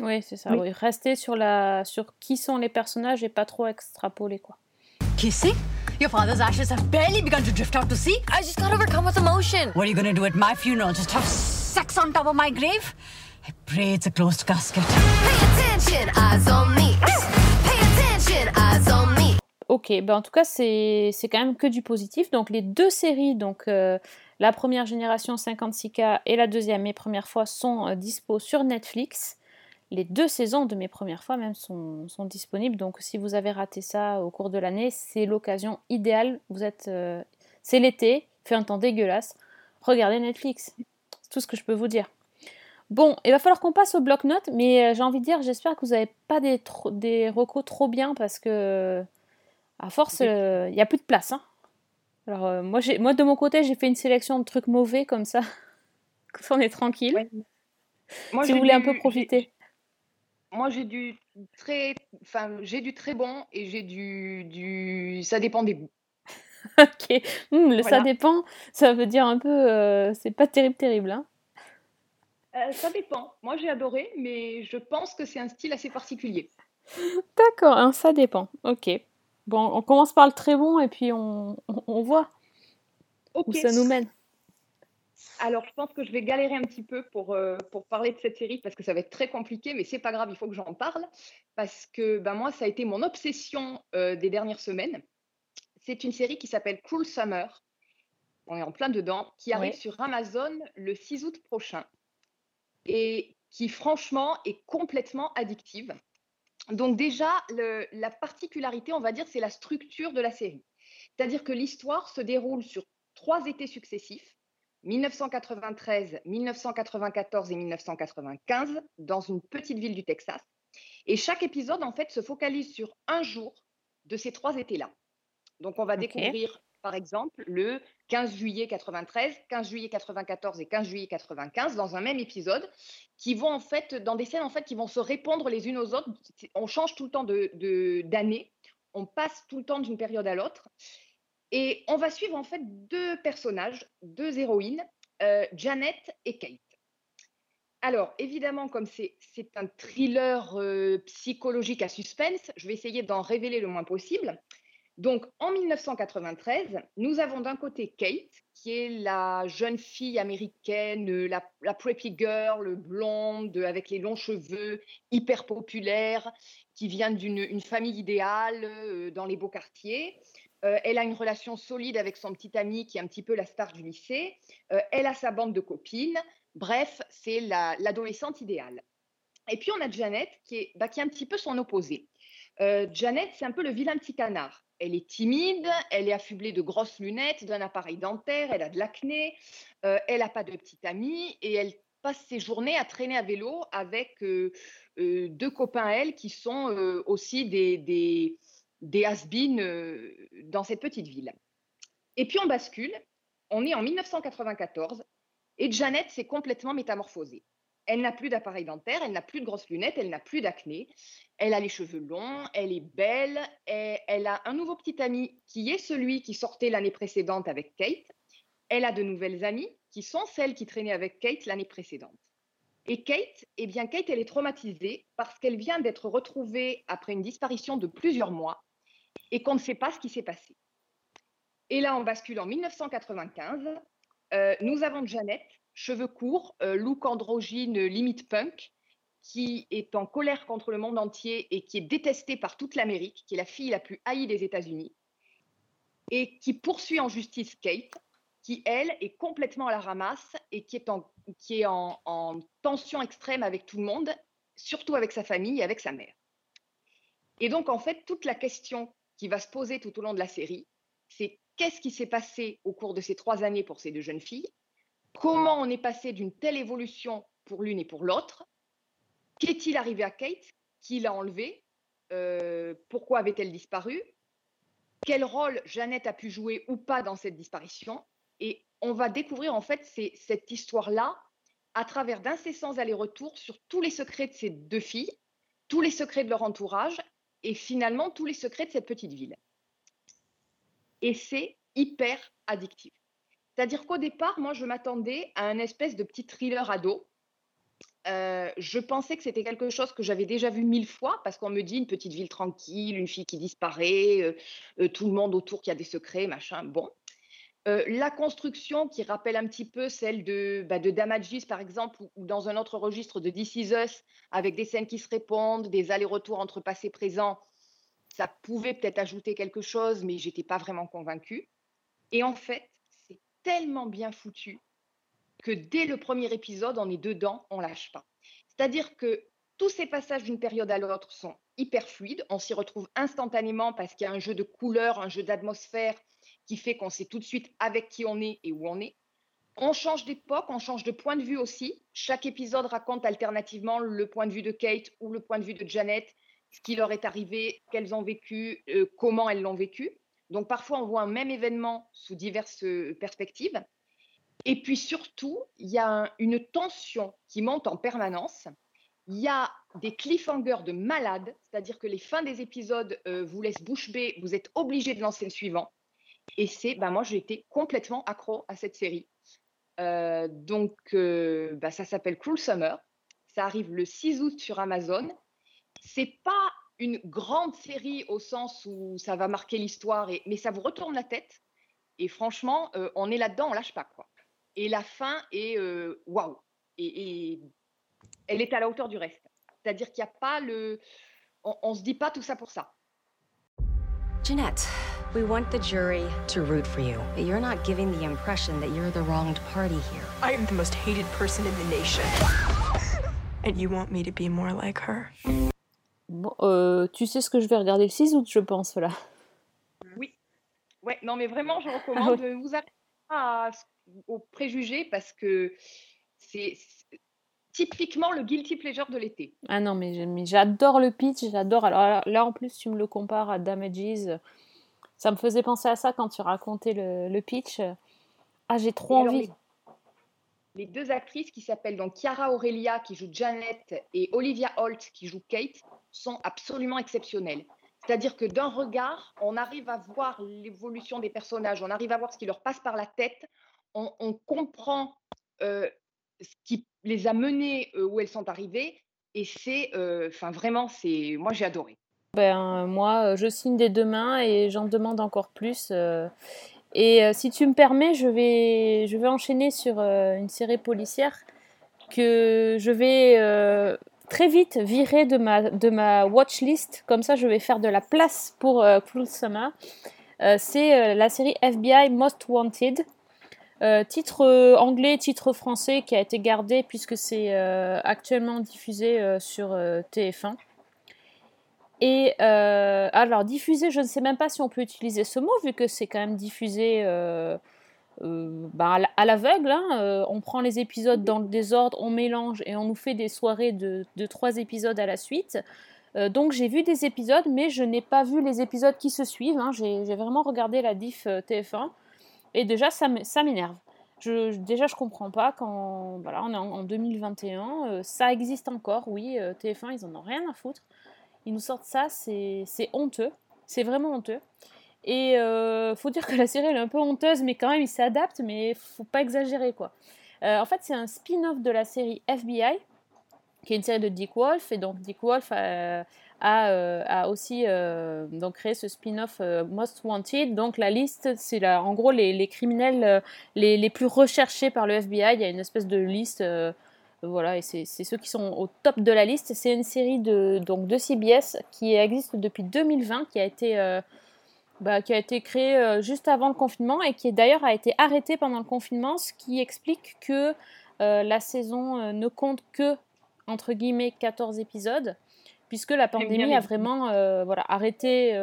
A: Oui, c'est ça.
C: Oui.
A: Oui. Rester sur, la... sur qui sont les personnages et pas trop extrapoler, quoi.
G: Kissing? Your father's ashes have barely begun to drift out to sea.
E: I just got overcome with emotion.
G: What are you gonna do at my funeral? Just have sex on top of my grave? I pray it's a closed casket.
E: Pay attention, eyes on me. Pay attention, eyes on me.
A: Ok, ben en tout cas, c'est c'est quand même que du positif. Donc, les deux séries, donc euh, la première génération 56K et la deuxième, mes premières fois, sont euh, dispo sur Netflix. Les deux saisons de mes premières fois même sont, sont disponibles. Donc, si vous avez raté ça au cours de l'année, c'est l'occasion idéale. Vous êtes, euh, c'est l'été, fait un temps dégueulasse. Regardez Netflix. C'est tout ce que je peux vous dire. Bon, il va falloir qu'on passe au bloc-notes, mais euh, j'ai envie de dire, j'espère que vous n'avez pas des, recos trop bien parce que à force, il n'y a plus de place. hein. Alors, euh, moi, moi, de mon côté, j'ai fait une sélection de trucs mauvais comme ça. On est tranquille.
B: Ouais. Moi,
A: si vous voulez un peu profiter.
B: Moi, j'ai du très, enfin, j'ai du très bon et j'ai du, du, ça dépend des goûts.
A: ok. Hmm, le ça dépend. Ça veut dire un peu. euh, c'est pas terrible, terrible. Hein.
B: Euh, ça dépend. Moi, j'ai adoré, mais je pense que c'est un style assez particulier.
A: D'accord, hein, ça dépend. Ok. Bon, on commence par le très bon et puis on, on, on voit où ça nous mène.
B: Alors, je pense que je vais galérer un petit peu pour, euh, pour parler de cette série parce que ça va être très compliqué, mais c'est pas grave, il faut que j'en parle parce que ben, moi, ça a été mon obsession euh, des dernières semaines. C'est une série qui s'appelle Cruel Summer. On est en plein dedans, qui arrive
A: Ouais.
B: sur Amazon le 6 août prochain et qui, franchement, est complètement addictive. Donc, déjà, le- la particularité, on va dire, c'est la structure de la série. C'est-à-dire que l'histoire se déroule sur trois étés successifs 1993, 1994 et 1995 dans une petite ville du Texas. Et chaque épisode, en fait, se focalise sur un jour de ces trois étés-là. Donc, on va découvrir, par exemple, le 15 juillet 93, 15 juillet 94 et 15 juillet 95 dans un même épisode, qui vont en fait, dans des scènes en fait, qui vont se répondre les unes aux autres. On change tout le temps de- d'année, on passe tout le temps d'une période à l'autre. Et on va suivre en fait deux personnages, deux héroïnes, euh, Janet et Kate. Alors, évidemment, comme c'est un thriller euh, psychologique à suspense, je vais essayer d'en révéler le moins possible. Donc, en 1993, nous avons d'un côté Kate, qui est la jeune fille américaine, euh, la, la preppy girl, blonde, avec les longs cheveux, hyper populaire, qui vient d'une une famille idéale dans les beaux quartiers. Euh, elle a une relation solide avec son petit ami qui est un petit peu la star du lycée. Euh, elle a sa bande de copines. Bref, c'est la- l'adolescente idéale. Et puis on a Janet qui est, bah, qui est un petit peu son opposé. Euh, Janet, c'est un peu le vilain petit canard. Elle est timide, elle est affublée de grosses lunettes, d'un appareil dentaire, elle a de l'acné, euh, elle n'a pas de petite amie et elle passe ses journées à traîner à vélo avec deux copains à elle qui sont aussi des, des has-been euh, dans cette petite ville. Et puis on bascule, on est en 1994 et Janet s'est complètement métamorphosée. Elle n'a plus d'appareil dentaire, elle n'a plus de grosses lunettes, elle n'a plus d'acné, elle a les cheveux longs, elle est belle, et elle a un nouveau petit ami qui est celui qui sortait l'année précédente avec Kate. Elle a de nouvelles amies qui sont celles qui traînaient avec Kate l'année précédente. Et Kate, eh bien Kate, elle est traumatisée parce qu'elle vient d'être retrouvée après une disparition de plusieurs mois et qu'on ne sait pas ce qui s'est passé. Et là, on bascule en 1995. Euh, nous avons Janet, cheveux courts, euh, look androgyne, limite punk, qui est en colère contre le monde entier et qui est détestée par toute l'Amérique, qui est la fille la plus haïe des États-Unis, et qui poursuit en justice Kate, qui, elle, est complètement à la ramasse et qui est en, qui est en tension extrême avec tout le monde, surtout avec sa famille et avec sa mère. Et donc, en fait, toute la question qui va se poser tout au long de la série, c'est qu'est-ce qui s'est passé au cours de ces trois années pour ces deux jeunes filles? Comment on est passé d'une telle évolution pour l'une et pour l'autre? Qu'est-il arrivé à Kate Qui l'a enlevée? Euh, Pourquoi avait-elle disparu? Quel rôle Jeannette a pu jouer ou pas dans cette disparition? Et on va découvrir en fait cette histoire-là à travers d'incessants allers-retours sur tous les secrets de ces deux filles, tous les secrets de leur entourage et finalement tous les secrets de cette petite ville. Et c'est hyper addictif. C'est-à-dire qu'au départ, moi, je m'attendais à un espèce de petit thriller ado. Euh, je pensais que c'était quelque chose que j'avais déjà vu mille fois parce qu'on me dit une petite ville tranquille, une fille qui disparaît, euh, euh, tout le monde autour qui a des secrets, machin. Bon. Euh, la construction qui rappelle un petit peu celle de, bah, de Damages, par exemple, ou, ou dans un autre registre de This Is Us, avec des scènes qui se répondent, des allers-retours entre passé et présent, ça pouvait peut-être ajouter quelque chose, mais j'étais pas vraiment convaincue. Et en fait, c'est tellement bien foutu que dès le premier épisode, on est dedans, on lâche pas. C'est-à-dire que tous ces passages d'une période à l'autre sont hyper fluides, on s'y retrouve instantanément parce qu'il y a un jeu de couleurs, un jeu d'atmosphère qui fait qu'on sait tout de suite avec qui on est et où on est. On change d'époque, on change de point de vue aussi. Chaque épisode raconte alternativement le point de vue de Kate ou le point de vue de Janet, ce qui leur est arrivé, qu'elles ont vécu, euh, comment elles l'ont vécu. Donc parfois, on voit un même événement sous diverses euh, perspectives. Et puis surtout, il y a un- une tension qui monte en permanence. Il y a des cliffhangers de malades, c'est-à-dire que les fins des épisodes euh, vous laissent bouche bée, vous êtes obligé de lancer le suivant. Et c'est, bah moi, j'ai été complètement accro à cette série. Euh, donc, euh, bah, ça s'appelle Cruel Summer. Ça arrive le 6 août sur Amazon. C'est pas une grande série au sens où ça va marquer l'histoire, mais ça vous retourne la tête. Et franchement, euh, on est là-dedans, on lâche pas quoi. Et la fin est euh, waouh. Et, et elle est à la hauteur du reste. C'est-à-dire qu'il n'y a pas le, on, on se dit pas tout ça pour ça.
F: Jeanette, we want the jury to root for you, but you're not giving the impression that you're the wronged party here.
I: I am the most hated person in the nation. And you want me to be more like her?
A: Bon, euh, tu sais ce que je vais regarder le 6 août, je pense, là.
B: Ouais, non mais vraiment, je recommande
A: ouais.
B: de vous arrêter à- aux préjugés parce que c'est typiquement le guilty pleasure de l'été.
A: Ah non, mais j'adore le pitch, j'adore. Alors là, en plus, tu me le compares à Damages. Ça me faisait penser à ça quand tu racontais le, le pitch. Ah, j'ai trop
B: Et alors,
A: envie.
B: les, les deux actrices qui s'appellent donc Chiara Aurelia qui joue Janet et Olivia Holt qui joue Kate sont absolument exceptionnelles. C'est-à-dire que d'un regard, on arrive à voir l'évolution des personnages, on arrive à voir ce qui leur passe par la tête, on, on comprend euh, ce qui les a menées euh, où elles sont arrivées, et c'est, euh, enfin vraiment, c'est, moi j'ai adoré.
A: Ben, moi, je signe des deux mains et j'en demande encore plus. euh. Et euh, si tu me permets, je vais, enchaîner sur euh, une série policière que je vais euh, très vite virer de ma, de ma watchlist. Comme ça, je vais faire de la place pour euh, Cruel Summer. Euh, C'est euh, la série FBI Most Wanted. Euh, titre euh, anglais, titre français qui a été gardé puisque c'est euh, actuellement diffusé euh, sur euh, TF1. Et euh, alors diffusé, je ne sais même pas si on peut utiliser ce mot vu que c'est quand même diffusé euh, euh, bah, à la- à l'aveugle. hein. On prend les épisodes dans le désordre, on mélange et on nous fait des soirées de, trois épisodes à la suite. Donc j'ai vu des épisodes, mais je n'ai pas vu les épisodes qui se suivent. hein. J'ai vraiment regardé la diff euh, TF1 et déjà ça m'énerve. Déjà je comprends pas quand voilà on est en, en 2021, euh, ça existe encore, oui, euh, TF1 ils en ont rien à foutre. Ils nous sortent ça, c'est honteux, c'est vraiment honteux. Et euh, faut dire que la série elle est un peu honteuse, mais quand même ils s'adaptent, mais faut pas exagérer quoi. Euh, en fait c'est un spin-off de la série FBI, qui est une série de Dick Wolf, et donc Dick Wolf a, a, euh, a aussi euh, donc créé ce spin-off Most Wanted. Donc la liste, c'est en gros les, les criminels les, les plus recherchés par le FBI. Il y a une espèce de liste, voilà, et c'est ceux qui sont au top de la liste. C'est une série de, donc, de CBS qui existe depuis 2020, qui a été, euh, bah, qui a été créée euh, juste avant le confinement et qui d'ailleurs a été arrêtée pendant le confinement, ce qui explique que euh, la saison ne compte que entre guillemets 14 épisodes puisque la
B: bien,
A: pandémie a vraiment voilà, arrêté,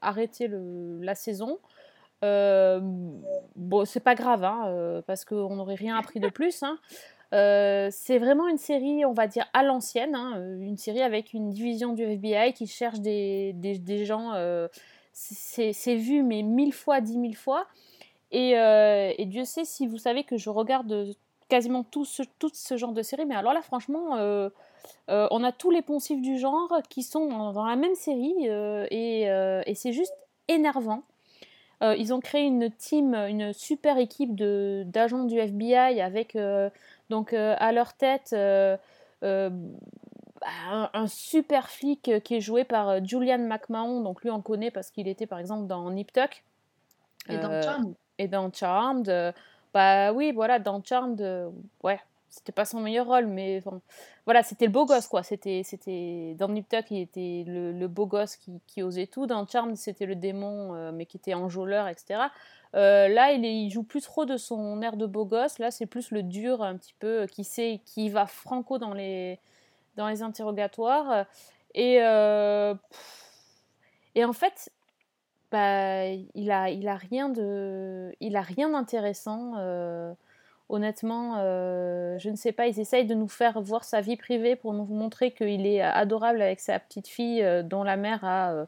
A: arrêté le- la saison. Euh, bon, c'est pas grave, hein, euh, parce qu'on n'aurait rien appris de plus. hein. Euh, c'est vraiment une série, on va dire, à l'ancienne, hein, euh, une série avec une division du FBI qui cherche des, des, gens. euh, c'est vu, mais mille fois, dix mille fois. Et, Dieu sait si vous savez que je regarde quasiment tout ce, ce genre de série, mais alors là, franchement, on a tous les poncifs du genre qui sont dans la même série et c'est juste énervant. Euh, ils ont créé une team, une super équipe de- d'agents du FBI avec euh, donc euh, à leur tête un, un super flic qui est joué par Julian McMahon. Donc lui on le connaît parce qu'il était par exemple dans Nip Tuck.
C: Et dans Charmed.
A: et dans Charmed, bah oui, voilà, dans Charmed, ouais, c'était pas son meilleur rôle, mais voilà, c'était le beau gosse, quoi. C'était, c'était dans Nip Tuck, il était le, beau gosse qui, osait tout. Dans Charmed, c'était le démon, euh, mais qui était enjôleur, etc. Euh, là, il, joue plus trop de son air de beau gosse. Là, c'est plus le dur, un petit peu, euh, qui sait, qui va franco dans les, dans les interrogatoires. Et, et en fait, bah, il a, il a rien de, il a rien d'intéressant. Honnêtement, euh, je ne sais pas. Ils essayent de nous faire voir sa vie privée pour nous montrer qu'il est adorable avec sa petite fille euh, dont la mère a. euh,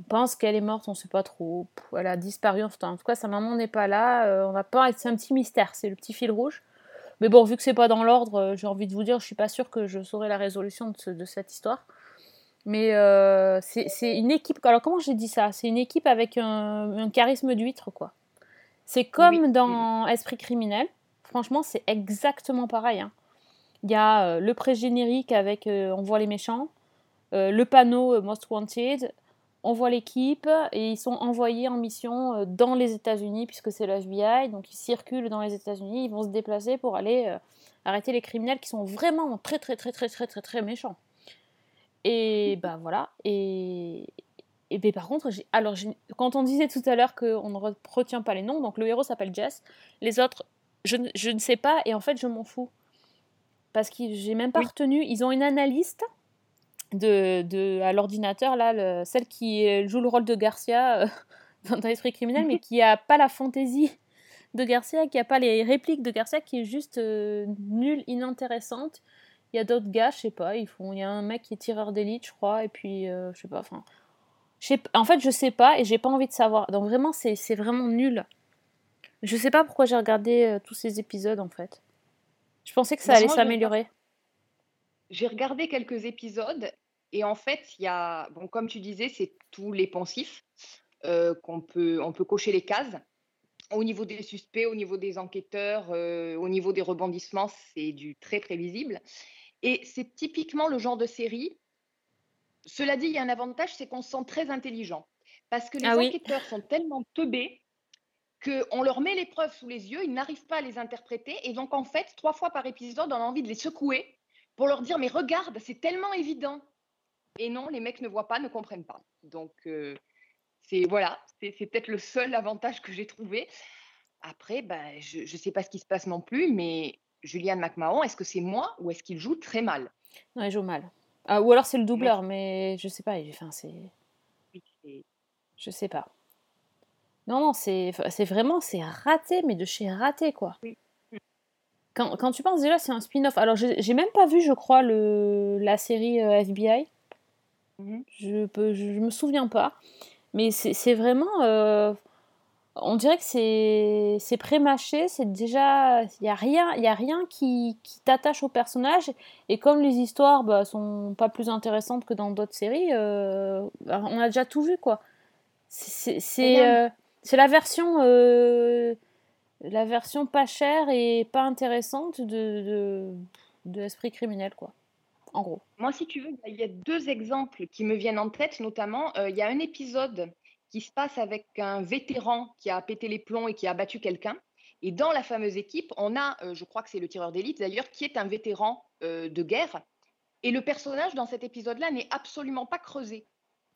A: on pense qu'elle est morte, on ne sait pas trop. Elle a disparu. En tout cas, sa maman n'est pas là. C'est un petit mystère. C'est le petit fil rouge. Mais bon, vu que c'est pas dans l'ordre, j'ai envie de vous dire, je suis pas sûre que je saurai la résolution de, ce- de cette histoire. Mais c'est une équipe. Alors, comment j'ai dit ça? C'est une équipe avec un charisme d'huître, quoi. C'est comme
B: Oui.
A: dans Esprit criminel. Franchement, c'est exactement pareil. hein. Il y a euh, le pré-générique avec euh, on voit les méchants, euh, le panneau Most Wanted, on voit l'équipe et ils sont envoyés en mission dans les États-Unis puisque c'est le FBI. Donc ils circulent dans les États-Unis, ils vont se déplacer pour aller arrêter les criminels qui sont vraiment très très très très très très très méchants. Et bah voilà. Et, et ben, par contre, alors quand on disait tout à l'heure qu'on ne re- retient pas les noms, donc le héros s'appelle Jess, les autres, je, ne- je ne sais pas et en fait je m'en fous. Parce que j'ai même pas
B: Oui.
A: retenu. Ils ont une analyste de, de, à l'ordinateur, là, le- celle qui joue le rôle de Garcia euh, dans, dans Esprit criminel, mais qui a pas la fantaisie de Garcia, qui a pas les répliques de Garcia, qui est juste euh, nulle, inintéressante. Il y a d'autres gars, je sais pas, ils font. Il y a un mec qui est tireur d'élite, je crois, et puis euh, je sais pas, enfin. En fait, je sais pas et j'ai pas envie de savoir. Donc vraiment, c'est vraiment nul. Je sais pas pourquoi j'ai regardé euh, tous ces épisodes en fait. Je pensais que ça
B: Bah,
A: allait s'améliorer.
B: J'ai regardé quelques épisodes et en fait, il y a, bon, comme tu disais, c'est tous les pensifs euh, qu'on peut, on peut cocher les cases. Au niveau des suspects, au niveau des enquêteurs, euh, au niveau des rebondissements, c'est du très prévisible. Et c'est typiquement le genre de série cela dit, il y a un avantage, c'est qu'on se sent très intelligent. Parce que les
A: Ah oui.
B: enquêteurs sont tellement teubés qu'on leur met les preuves sous les yeux, ils n'arrivent pas à les interpréter. Et donc, en fait, trois fois par épisode, on a envie de les secouer pour leur dire Mais regarde, c'est tellement évident. Et non, les mecs ne voient pas, ne comprennent pas. Donc, euh, c'est voilà, c'est peut-être le seul avantage que j'ai trouvé. Après, ben, je ne sais pas ce qui se passe non plus, mais Julianne McMahon, est-ce que c'est moi ou est-ce qu'il joue très mal?
A: Non, il joue mal. Ah, ou alors c'est le doubleur, mais je sais pas. Enfin, c'est. Je sais pas. Non, non, c'est vraiment, c'est raté, mais de chez raté, quoi.
B: Oui.
A: Quand, quand tu penses déjà, c'est un spin-off. Alors, j'ai même pas vu, je crois, le, la série euh, FBI.
B: Mhm.
A: Je, peux, je, je me souviens pas. Mais c'est c'est vraiment. euh, on dirait que c'est c'est pré-mâché, c'est déjà. Il n'y a rien, y a rien qui, qui t'attache au personnage. Et comme les histoires bah, sont pas plus intéressantes que dans d'autres séries, euh, bah, on a déjà tout vu, quoi. C'est- C'est c'est,
B: Regarde.
A: euh, la version. euh, la version pas chère et pas intéressante de, de, de Esprit criminel, quoi. En gros.
B: Moi, si tu veux, il y a deux exemples qui me viennent en tête, notamment, il y a un épisode qui se passe avec un vétéran qui a pété les plombs et qui a battu quelqu'un. Et dans la fameuse équipe, on a, euh, je crois que c'est le tireur d'élite d'ailleurs, qui est un vétéran euh, de guerre. Et le personnage dans cet épisode-là n'est absolument pas creusé.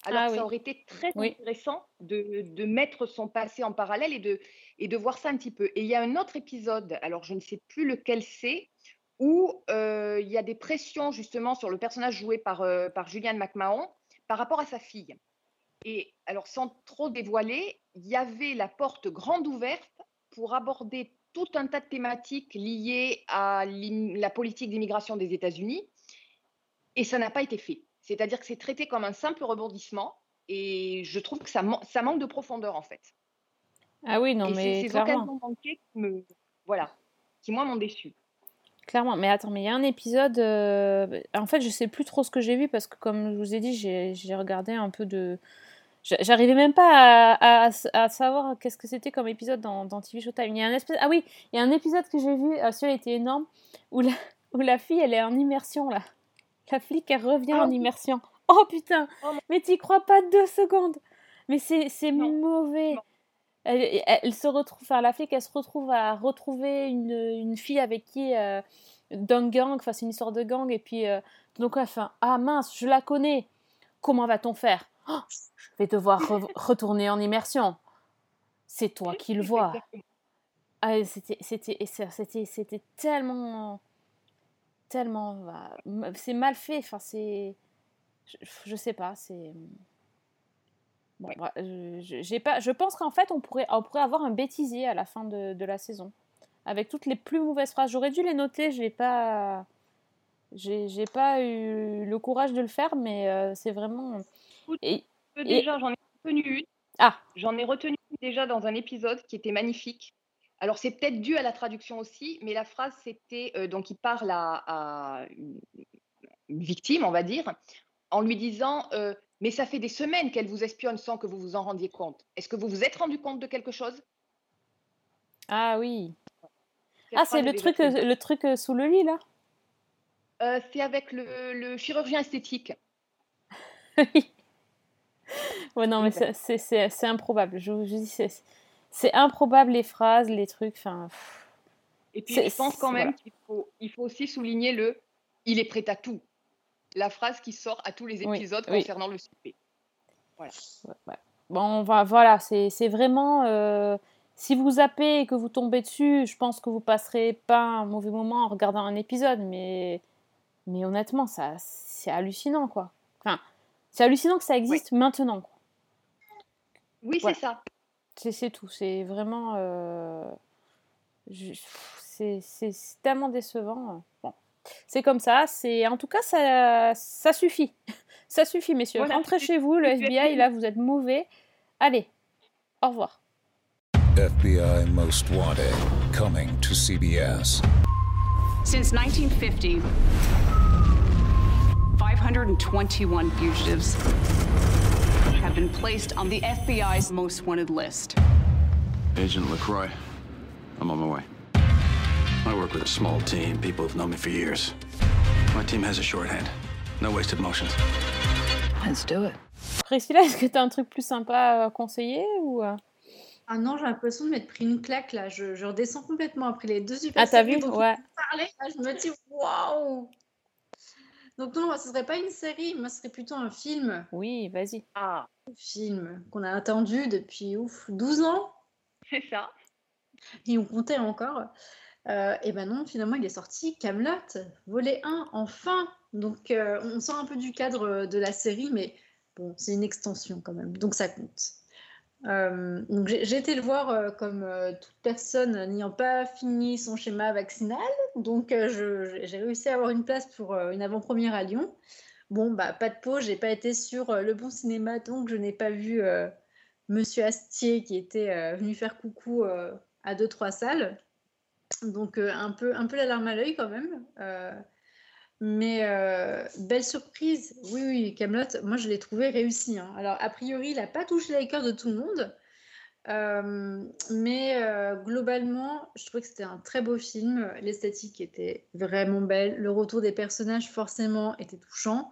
B: Alors
A: Ah
B: que
A: oui.
B: ça aurait été très
A: Oui.
B: intéressant de, de mettre son passé en parallèle et de, et de voir ça un petit peu. Et il y a un autre épisode, alors je ne sais plus lequel c'est, où euh, il y a des pressions justement sur le personnage joué par, par Julianne McMahon par rapport à sa fille. Et alors, sans trop dévoiler, il y avait la porte grande ouverte pour aborder tout un tas de thématiques liées à la politique d'immigration des États-Unis, et ça n'a pas été fait. C'est-à-dire que c'est traité comme un simple rebondissement, et je trouve que ça, man- ça manque de profondeur en fait.
A: Ah oui, non,
B: et c'est
A: mais
B: ces occasions manquées qui me, voilà, qui moi m'ont déçu.
A: Clairement, mais attends, mais il y a un épisode. euh, En fait, je sais plus trop ce que j'ai vu parce que, comme je vous ai dit, j'ai regardé un peu de. J'a- J'arrivais même pas à, à- à savoir qu'est-ce que c'était comme épisode dans, dans TV Showtime. Il y a un espèce... Ah oui, il y a un épisode que j'ai vu, ah, celui-là était énorme, où la, où la fille, elle est en immersion, là. La flic, elle revient
B: Ah
A: en immersion. Oh putain
B: Oh
A: Mais t'y crois pas deux secondes Mais c'est mauvais
B: Non.
A: elle, elle- elle se retrouve, enfin, la flic, elle se retrouve à retrouver une, une fille avec qui, euh, d'un gang, enfin, c'est une histoire de gang, et puis, euh, donc, elle fait, ah mince, je la connais, comment va-t-on faire? Oh, Je vais devoir re- retourner en immersion. C'est toi qui le vois. Ah, c'était, tellement, tellement, bah, m- c'est mal fait, enfin, c'est, je, je sais pas, c'est... Bon, bah, je, pas, je pense qu'en fait, on pourrait, on pourrait avoir un bêtisier à la fin de, de la saison. Avec toutes les plus mauvaises phrases. J'aurais dû les noter, je l'ai pas. J'ai pas eu le courage de le faire, mais euh, c'est vraiment. Et, Et-
B: Déjà, j'en ai retenu une.
A: ah,
B: J'en ai retenu une déjà dans un épisode qui était magnifique. Alors, c'est peut-être dû à la traduction aussi, mais la phrase, c'était euh, donc il parle à, à une victime, on va dire, en lui disant euh, Mais ça fait des semaines qu'elle vous espionne sans que vous vous en rendiez compte. Est-ce que vous vous êtes rendu compte de quelque chose?
A: Ah oui.
B: Cette
A: Ah, c'est
B: est
A: le truc, euh, le truc sous le lit, là?
B: C'est avec le, le chirurgien esthétique.
A: Oui. Ouais, non, mais c'est- improbable. Je vous dis, c'est improbable les phrases, les trucs. Enfin.
B: Et puis, je pense quand même
A: voilà.
B: qu'il faut, il faut aussi souligner le il est prêt à tout. La phrase qui sort à tous les épisodes
A: oui.
B: concernant le souper.
A: Ouais, ouais. Bon, on va- voilà, c'est c'est vraiment. euh, si vous zappez et que vous tombez dessus, je pense que vous passerez pas un mauvais moment en regardant un épisode, mais, mais honnêtement, ça, c'est hallucinant, quoi. Enfin, c'est hallucinant que ça existe maintenant, quoi.
B: Oui,
A: Voilà.
B: c'est ça.
A: C'est c'est tout. C'est vraiment. euh, je- c'est c'est- c'est tellement décevant. Bon, c'est comme ça. C'est en tout cas ça, ça suffit. Ça suffit, messieurs.
B: Voilà,
A: Rentrez chez vous, le FBI. Là, vous êtes mauvais. Allez, au revoir.
J: FBI Most Wanted, coming to CBS.
K: Since 1950, 521 fugitives have been placed on the FBI's most wanted list.
L: Agent LaCroix, I'm on my way. I work with a small team. People have known me for years. My team has a shorthand. No wasted motions.
D: Let's do it.
A: Priscilla, est-ce que tu as un truc plus sympa à conseiller ou... euh?
C: Ah non, j'ai l'impression de m'être pris une claque là. Je, je redescends complètement après les deux super
A: Ah, t'as vu? Ouais.
C: parlait. Là, je me dis waouh. Donc non, ce serait pas une série, moi ce serait plutôt un film.
A: Oui, vas-y.
B: Ah,
C: Un film qu'on a attendu depuis ouf 12 ans
B: c'est ça.
C: et on comptait encore. Euh, et ben non, finalement il est sorti Camelot, volet 1, enfin. Donc euh, on sort un peu du cadre de la série, mais bon, c'est une extension quand même, donc ça compte. Euh, j'ai été le voir euh, comme euh, toute personne n'ayant pas fini son schéma vaccinal, donc j'ai réussi à avoir une place pour une avant-première à Lyon. Bon, bah pas de peau, j'ai pas été sur le bon cinéma, donc je n'ai pas vu Monsieur Astier qui était venu faire coucou à deux trois salles. Donc un peu un peu la larme à l'œil quand même. Mais euh, belle surprise, oui, oui, Camelot, moi je l'ai trouvé réussi. hein. Alors, a priori, il n'a pas touché les cœurs de tout le monde, euh, mais euh, globalement, je trouvais que c'était un très beau film. L'esthétique était vraiment belle, le retour des personnages, forcément, était touchant.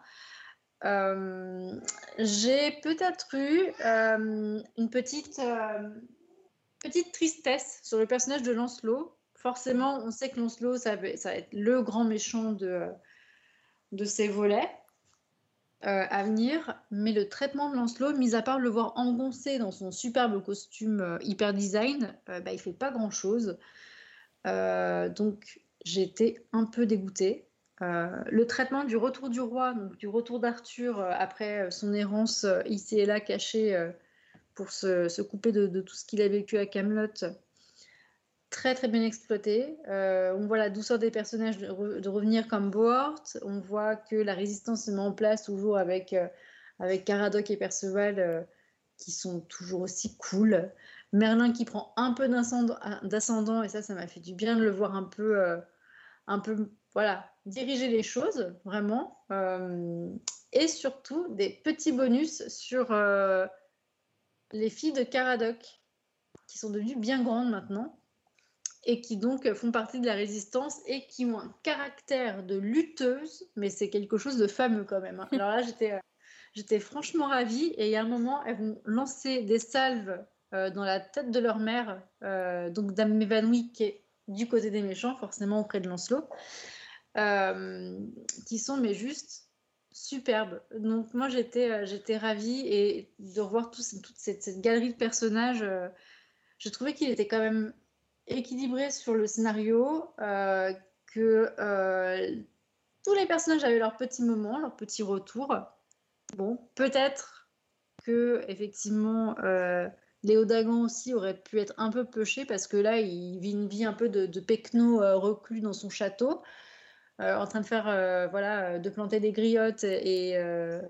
C: J'ai peut-être eu une petite, petite tristesse sur le personnage de Lancelot. Forcément, on sait que Lancelot, ça va être le grand méchant de, de ces volets euh, à venir, mais le traitement de Lancelot, mis à part le voir engoncé dans son superbe costume euh, hyper design, euh, bah, il fait pas grand-chose. Euh, donc j'étais un peu dégoûtée. Le traitement du retour du roi, du retour d'Arthur après son errance ici et là cachée pour se, se couper de, de tout ce qu'il a vécu à Camelot, très très bien exploité. Euh, on voit la douceur des personnages de, re- de revenir comme Bohort. On voit que la résistance se met en place toujours avec, euh, avec Caradoc et Perceval euh, qui sont toujours aussi cool. Merlin qui prend un peu d'ascendant et ça, ça m'a fait du bien de le voir un peu, euh, un peu voilà, diriger les choses, vraiment. Et surtout des petits bonus sur les filles de Caradoc qui sont devenues bien grandes maintenant et qui donc font partie de la résistance et qui ont un caractère de lutteuse, mais c'est quelque chose de fameux quand même. hein. Alors là, j'étais, euh, j'étais franchement ravie et il y a un moment, elles vont lancer des salves euh, dans la tête de leur mère, euh, donc Dame Mévanoui qui est du côté des méchants, forcément auprès de Lancelot, euh, qui sont mais juste superbes. Donc moi j'étais, j'étais ravie et de revoir tout toute cette, cette galerie de personnages, je trouvais qu'il était quand même équilibré sur le scénario, euh, que euh, tous les personnages avaient leur petit moment, leur petit retour. Bon, peut-être que effectivement euh, Léo aussi aurait pu être un peu peuché parce que là il vit une vie un peu de, de pecno euh, reclus dans son château. en train de faire voilà de planter des griottes et,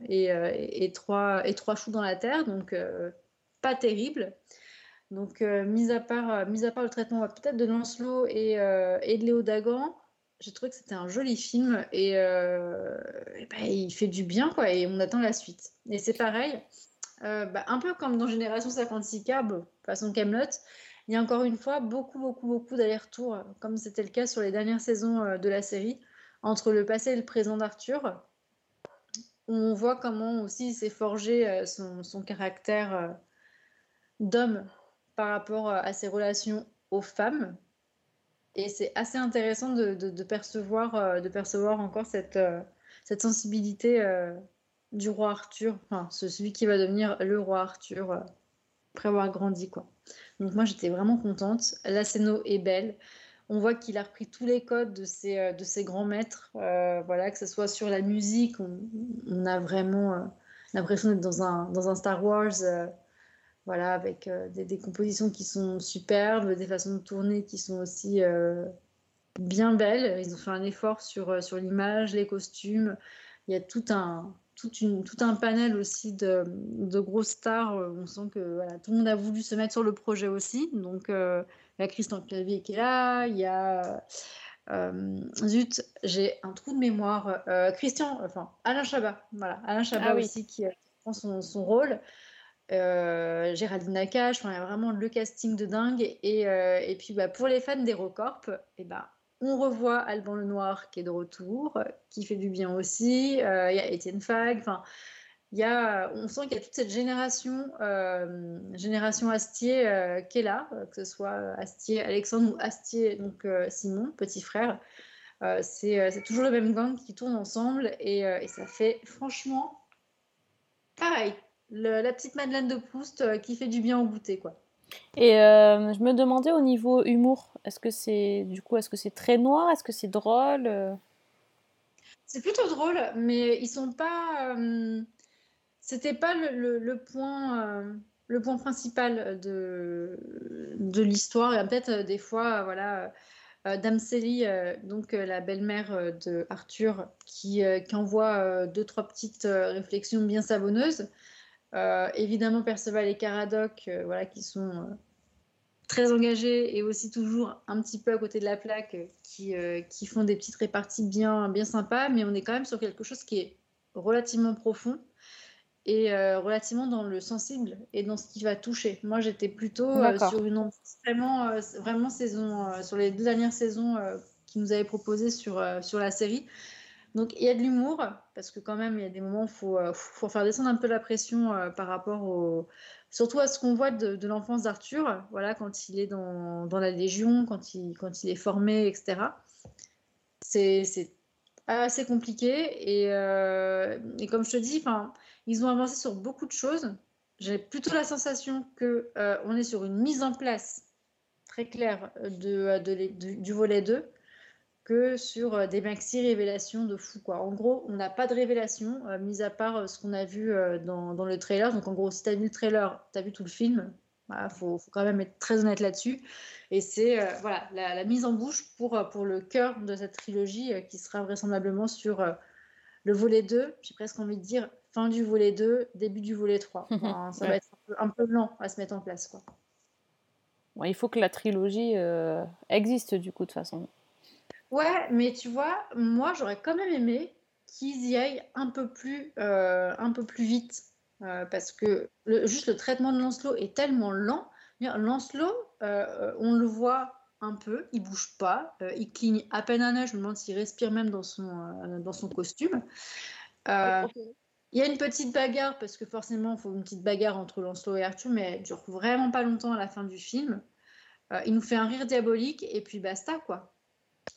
C: et, trois, et trois choux dans la terre donc pas terrible donc, euh, mis, à part, euh, mis à part le traitement euh, peut-être de Lancelot et, euh, et de Léo Dagan, j'ai trouvé que c'était un joli film et, ben, il fait du bien, quoi, et on attend la suite. Et c'est pareil, bah, un peu comme dans Génération 56K, bon, façon Camelot, il y a encore une fois beaucoup, beaucoup, beaucoup d'allers-retours, comme c'était le cas sur les dernières saisons de la série, entre le passé et le présent d'Arthur. On voit comment aussi s'est forgé son, caractère d'homme par rapport euh, à ses relations aux femmes. Et c'est assez intéressant de, percevoir, euh, de percevoir encore cette, euh, cette sensibilité du roi Arthur, enfin, ce- celui qui va devenir le roi Arthur après avoir grandi. Quoi. Donc moi j'étais vraiment contente. La scéno est belle. On voit qu'il a repris tous les codes de ses, de ses grands maîtres. voilà, que ce soit sur la musique, on, a vraiment l'impression d'être dans un, dans un Star Wars. Voilà, avec euh, des, des compositions qui sont superbes, des façons de tourner qui sont aussi euh, bien belles. Ils ont fait un effort sur, euh, sur l'image, les costumes. Il y a tout un, tout une, tout un panel aussi de, de grosses stars. On sent que voilà, tout le monde a voulu se mettre sur le projet aussi. Donc, euh, il y a Christian Clavier qui est là, il y a. euh, zut, j'ai un trou de mémoire. Euh, Christian, enfin, Alain Chabat, voilà, Alain Chabat
A: Ah oui.
B: aussi qui, qui prend son, son rôle. Euh, Géraldine Nakache, il y a vraiment le casting de dingue. Et, euh, puis bah, pour les fans d'Hérocorp, et bah, on revoit Alban Lenoir qui est de retour, qui fait du bien aussi. Euh, Il y a Étienne Fag. Enfin,
C: on sent qu'il y a toute cette génération, génération Astier qui est là, que ce soit Astier Alexandre ou Astier donc Simon, petit frère. C'est toujours le même gang qui tourne ensemble et, et ça fait franchement pareil. Le- la petite Madeleine de Proust euh, qui fait du bien au goûter quoi.
A: Et euh, je me demandais au niveau humour, est-ce que c'est du coup, est-ce que c'est très noir, est-ce que c'est drôle euh?
C: C'est plutôt drôle, mais ils sont pas. euh, C'était pas le, le- le point, euh, le point principal de, de l'histoire. Et peut-être des fois, voilà, Dame Célie, donc la belle-mère de Arthur, qui, qui envoie deux, trois petites réflexions bien savonneuses. Euh, évidemment, Perceval et Caradoc, euh, voilà, qui sont euh, très engagés et aussi toujours un petit peu à côté de la plaque, qui, euh, qui font des petites réparties bien, bien sympas, mais on est quand même sur quelque chose qui est relativement profond et euh, relativement dans le sensible et dans ce qui va toucher. Moi, j'étais plutôt euh, sur une vraiment, vraiment saison, sur les deux dernières saisons qu'ils nous avaient proposées sur, sur la série. Donc il y a de l'humour, parce que quand même, il y a des moments où il faut, euh, faut faire descendre un peu la pression euh, par rapport au... Surtout à ce qu'on voit de, l'enfance d'Arthur, voilà, quand il est dans, dans la Légion, quand il, quand il est formé, etc. C'est assez compliqué. Et, euh, et comme je te dis, ils ont avancé sur beaucoup de choses. J'ai plutôt la sensation que euh, on est sur une mise en place très claire de, de du volet 2 que sur euh, des maxi révélations de fou quoi. En gros, on n'a pas de révélation, euh, mis à part euh, ce qu'on a vu euh, dans, dans le trailer. Donc en gros, si tu as vu le trailer, tu as vu tout le film. Il faut, faut quand même être très honnête là-dessus. Et c'est euh, voilà, la, la mise en bouche pour, pour le cœur de cette trilogie qui sera vraisemblablement sur le volet 2. J'ai presque envie de dire fin du volet 2, début du volet 3. Enfin, ça va être un peu, un peu lent à se mettre en place. Quoi.
A: Bon, Il faut que la trilogie existe du coup de toute façon.
C: Ouais, mais tu vois, moi j'aurais quand même aimé qu'ils y aillent un peu plus, euh, un peu plus vite. Euh, parce que le- juste le traitement de Lancelot est tellement lent. Lancelot, euh, on le voit un peu, il bouge pas, il cligne à peine un œil. Je me demande s'il respire même dans son, dans son costume. Il y a une petite bagarre, parce que forcément, il faut une petite bagarre entre Lancelot et Arthur, mais elle dure vraiment pas longtemps à la fin du film. Il nous fait un rire diabolique, et puis basta, quoi.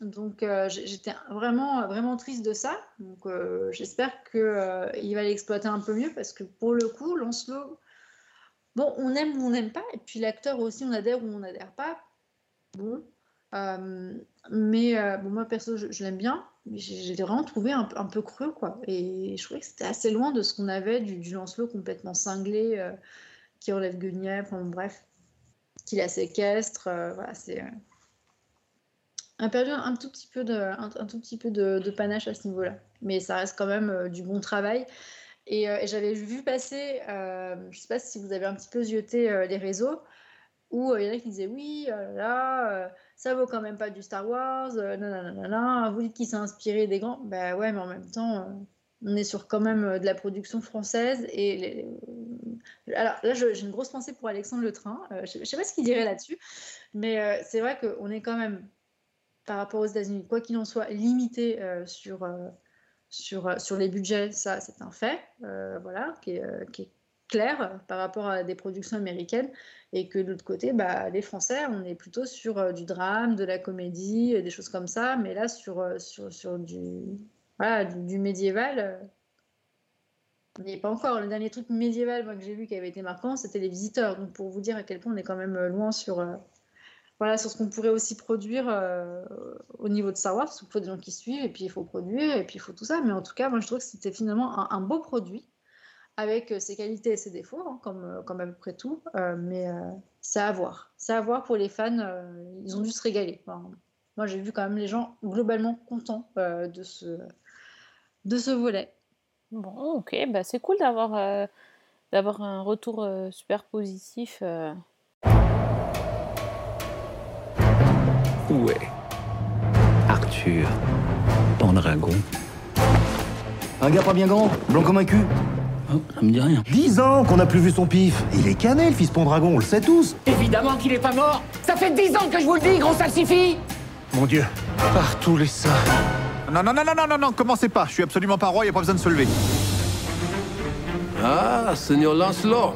C: Donc euh, j'étais vraiment, vraiment triste de ça. Donc euh, j'espère qu'il va l'exploiter un peu mieux, parce que pour le coup, Lancelot, bon, on aime ou on n'aime pas, et puis l'acteur aussi, on adhère ou on n'adhère pas. Bon. Euh, mais euh, bon, moi perso, je, l'aime bien, j'ai vraiment trouvé un, peu- creux, quoi. Et je trouvais que c'était assez loin de ce qu'on avait du, Lancelot complètement cinglé, euh, qui enlève Guenièvre, bref, qui la séquestre. euh, voilà, c'est. A perdu un, tout petit peu de, un, tout petit peu de, panache à ce niveau-là. Mais ça reste quand même euh, du bon travail. Et, euh, j'avais vu passer, euh, je ne sais pas si vous avez un petit peu zioté les réseaux, où il y en a qui disaient oui, oh là ça vaut quand même pas du Star Wars, nanana, vous dites qu'il s'est inspiré des grands. Bah ouais, mais en même temps, on est sur quand même de la production française. Et alors là, j'ai une grosse pensée pour Alexandre Le Train. Je ne sais pas ce qu'il dirait là-dessus, mais c'est vrai qu'on est quand même par rapport aux États-Unis, quoi qu'il en soit, limité euh, sur, euh, sur, euh, sur les budgets, ça c'est un fait, voilà, qui est, qui est clair par rapport à des productions américaines, et que de l'autre côté, bah, les Français, on est plutôt sur du drame, de la comédie, des choses comme ça, mais là sur, sur, sur du, voilà, du, médiéval, on n'y est pas encore. Le dernier truc médiéval que j'ai vu qui avait été marquant, c'était Les Visiteurs, donc pour vous dire à quel point on est quand même loin sur... voilà, sur ce qu'on pourrait aussi produire euh, au niveau de Wars, parce qu'il faut des gens qui suivent, et puis il faut produire, et puis il faut tout ça. Mais en tout cas, moi je trouve que c'était finalement un, beau produit, avec euh, ses qualités et ses défauts, hein, comme, euh, comme à peu près tout. Euh, mais euh, c'est à voir. C'est à voir pour les fans, euh, ils ont dû se régaler. Moi j'ai vu quand même les gens globalement contents euh, de, ce, de ce volet.
A: Bon, ok, bah c'est cool d'avoir euh, d'avoir un retour euh, super positif.
M: Où est? Arthur Pendragon
N: Un gars pas bien grand, blanc comme un cul.
M: Oh, ça me dit rien.
N: Dix ans qu'on n'a plus vu son pif. Il est cané, le fils Pendragon, on le sait tous.
O: Évidemment qu'il est pas mort Ça fait dix ans que je vous le dis, gros salsifis
N: Mon Dieu, partout les seins.
P: Non, non, non, non, non, non, non, commencez pas. Je suis absolument pas roi, y a pas besoin de se lever. Ah, Seigneur Lancelot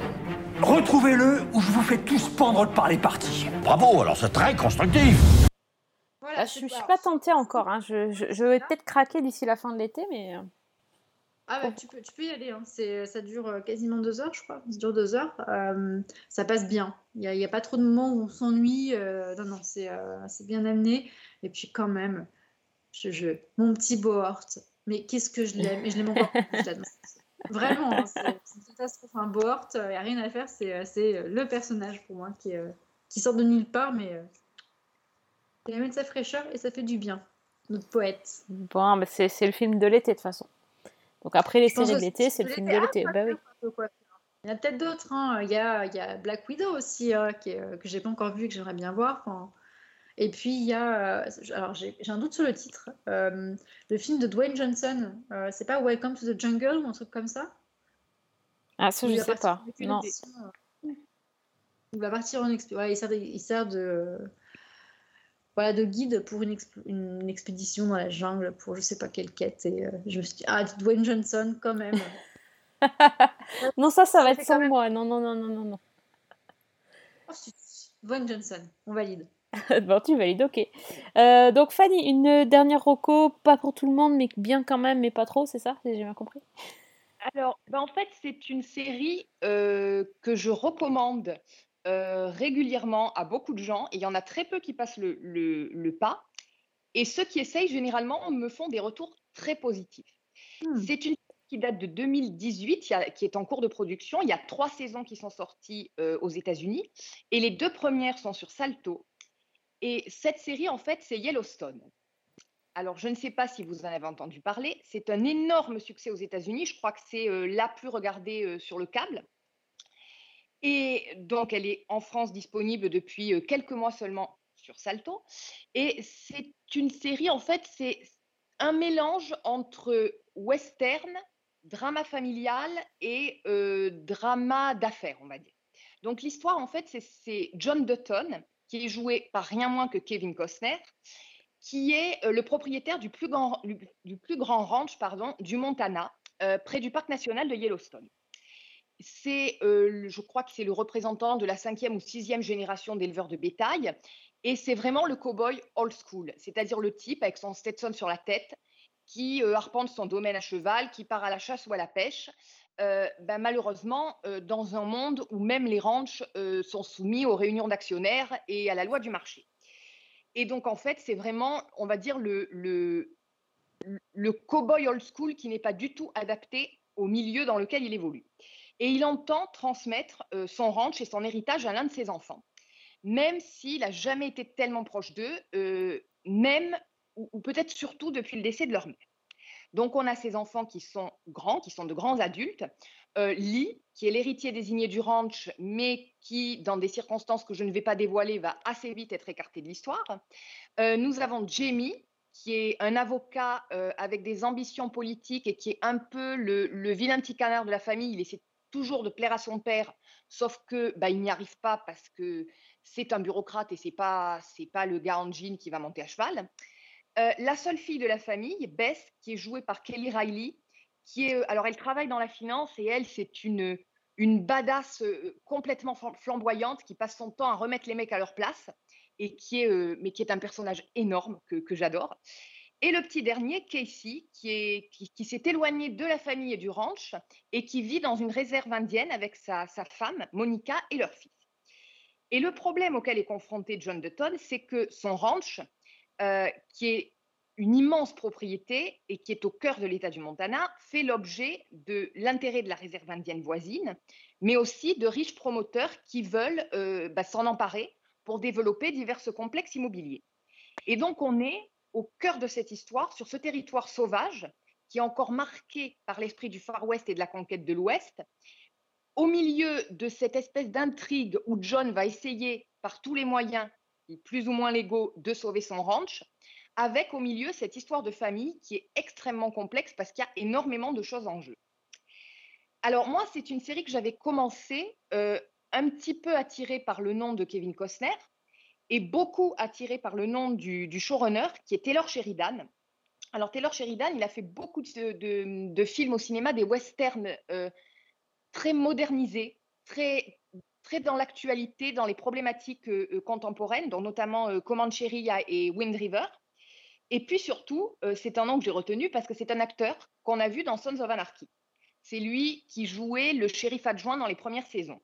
O: Retrouvez-le ou je vous fais tous pendre par les parties. Bravo, alors c'est très constructif.
A: Ah, je, je suis pas tentée encore. hein. Je, je- je vais peut-être craquer d'ici la fin de l'été, mais. euh,
C: Ah bah, tu, peux, tu peux y aller, hein. C'est- ça dure euh, quasiment deux heures, je crois. Ça dure deux heures. Euh, ça passe bien. Il n'y a, il y a pas trop de moments où on s'ennuie. euh, non, non, c'est euh, c'est bien amené. Et puis quand même, je, je- mon petit Bohort, mais qu'est-ce que je l'aime? Et je l'aime encore plus. Vraiment, hein, c'est c'est une catastrophe. Un Bohort, il n'y a rien à faire. C'est c'est, le personnage pour moi qui, qui sort de nulle part, mais il amène sa fraîcheur et ça fait du bien. Notre poète.
A: Bon, bah, c'est c'est le film de l'été de toute façon. Donc après les séries de l'été, c'est le film de
C: Ah,
A: l'été. Bah oui.
C: Il y en a peut-être d'autres. hein. Il, y a, il y a Black Widow aussi, hein, qui euh, que j'ai pas encore vu que j'aimerais bien voir. Enfin, Et puis il y a. euh, Alors j'ai j'ai un doute sur le titre. euh, le film de Dwayne Johnson. euh, c'est pas Welcome to the Jungle ou un truc comme ça?
A: Ah, ça, je sais pas. Non.
C: Il va partir en expédition. il, sert de, il sert de. Voilà, de guide pour une, exp- une expédition dans la jungle pour je sais pas quelle quête. Et euh, je me suis dit, ah, Dwayne Johnson, quand même.
A: Non, ça, ça va être sans moi. Non, non, non, non, non, non.
C: Oh. Dwayne Johnson, on valide.
A: bon, tu valides, ok. Euh, donc Fanny, une dernière reco, pas pour tout le monde, mais bien quand même, mais pas trop, c'est ça J'ai bien compris?
B: Alors, ben, en fait, c'est une série euh, que je recommande euh, régulièrement à beaucoup de gens, et il y en a très peu qui passent le, le- le pas. Et ceux qui essayent, généralement, me font des retours très positifs. C'est une série qui date de 2018, il y a- qui est en cours de production. Il y a trois saisons qui sont sorties euh, aux États-Unis, et les deux premières sont sur Salto. Et cette série, en fait, c'est Yellowstone. Alors, je ne sais pas si vous en avez entendu parler. C'est un énorme succès aux États-Unis. Je crois que c'est euh, la plus regardée euh, sur le câble. Et donc, elle est en France disponible depuis euh, quelques mois seulement sur Salto. Et c'est une série, en fait, c'est un mélange entre western, drama familial et euh, drama d'affaires, on va dire. Donc, l'histoire, en fait, c'est- John Dutton, qui est joué par rien moins que Kevin Costner, qui est euh, le propriétaire du plus grand, ranch pardon, du Montana, près du parc national de Yellowstone. C'est, je crois que c'est le représentant de la cinquième ou sixième génération d'éleveurs de bétail, et c'est vraiment le cow-boy old school, c'est-à-dire le type avec son Stetson sur la tête, qui arpente son domaine à cheval, qui part à la chasse ou à la pêche. Ben, malheureusement, dans un monde où même les ranchs sont soumis aux réunions d'actionnaires et à la loi du marché. Et donc, en fait, c'est vraiment, on va dire, le, le, le cow-boy old school qui n'est pas du tout adapté au milieu dans lequel il évolue. Et il entend transmettre euh, son ranch et son héritage à l'un de ses enfants, même s'il n'a jamais été tellement proche d'eux, euh, même ou, peut-être surtout depuis le décès de leur mère. Donc, on a ces enfants qui sont grands, qui sont de grands adultes. Euh, Lee, qui est l'héritier désigné du ranch, mais qui, dans des circonstances que je ne vais pas dévoiler, va assez vite être écarté de l'histoire. Nous avons Jamie, qui est un avocat avec des ambitions politiques et qui est un peu le, le vilain petit canard de la famille. Il essaie toujours de plaire à son père, sauf que bah, il n'y arrive pas parce que c'est un bureaucrate et c'est pas c'est pas le gars en jean qui va monter à cheval. Euh, la seule fille de la famille, Beth, qui est jouée par Kelly Riley, qui est, euh, alors elle travaille dans la finance et elle, c'est une, une badass euh, complètement flam- flamboyante qui passe son temps à remettre les mecs à leur place et qui est, mais qui est un personnage énorme que j'adore. Et le petit dernier, Casey, qui, qui s'est éloigné de la famille et du ranch et qui vit dans une réserve indienne avec sa, sa femme, Monica, et leur fils. Et le problème auquel est confronté John Dutton, c'est que son ranch, euh, qui est une immense propriété et qui est au cœur de l'État du Montana, fait l'objet de l'intérêt de la réserve indienne voisine, mais aussi de riches promoteurs qui veulent euh, bah, s'en emparer pour développer divers complexes immobiliers. Et donc on est au cœur de cette histoire, sur ce territoire sauvage, qui est encore marqué par l'esprit du Far West et de la conquête de l'Ouest, au milieu de cette espèce d'intrigue où John va essayer par tous les moyens, plus ou moins légaux, de sauver son ranch, avec au milieu cette histoire de famille qui est extrêmement complexe parce qu'il y a énormément de choses en jeu. Alors moi, c'est une série que j'avais commencé euh, un petit peu attirée par le nom de Kevin Costner et beaucoup attirée par le nom du, showrunner qui est Taylor Sheridan. Alors Taylor Sheridan, il a fait beaucoup de, films au cinéma, des westerns euh, très modernisé, très, dans l'actualité, dans les problématiques euh, euh, contemporaines, dont notamment euh, Comancheria et Wind River. Et puis surtout, c'est un nom que j'ai retenu parce que c'est un acteur qu'on a vu dans Sons of Anarchy. C'est lui qui jouait le shérif adjoint dans les premières saisons.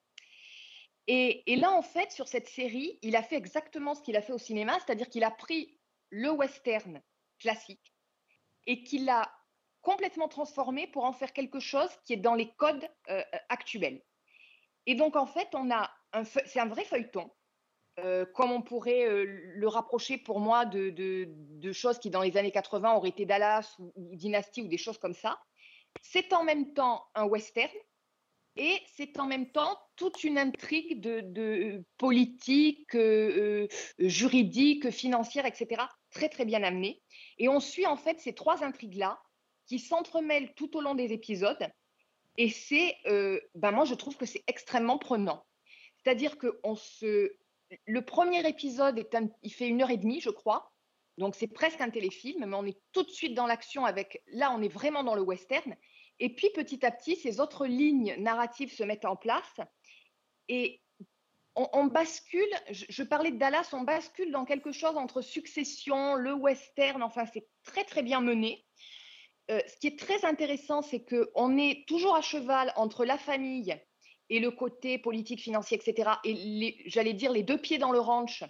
B: Et, là, en fait, sur cette série, il a fait exactement ce qu'il a fait au cinéma, c'est-à-dire qu'il a pris le western classique et qu'il l'a complètement transformé pour en faire quelque chose qui est dans les codes euh, actuels. Et donc, en fait, c'est un vrai feuilleton, euh, comme on pourrait euh, le rapprocher pour moi de, choses qui, dans les années 80, auraient été Dallas ou Dynasty ou des choses comme ça. C'est en même temps un western et c'est en même temps toute une intrigue de, de politique, euh, euh, juridique, financière, etc. Très, très bien amenée. Et on suit en fait ces trois intrigues-là qui s'entremêlent tout au long des épisodes. Et c'est, euh, ben moi, je trouve que c'est extrêmement prenant. C'est-à-dire que on se... le premier épisode, est il fait une heure et demie, je crois. Donc, c'est presque un téléfilm, mais on est tout de suite dans l'action avec. Là, on est vraiment dans le western. Et puis, petit à petit, ces autres lignes narratives se mettent en place. Et on, bascule, je, parlais de Dallas, on bascule dans quelque chose entre succession, le western, enfin, c'est très, très bien mené. Euh, ce qui est très intéressant, c'est qu'on est toujours à cheval entre la famille et le côté politique, financier, etc. Et j'allais dire les deux pieds dans le ranch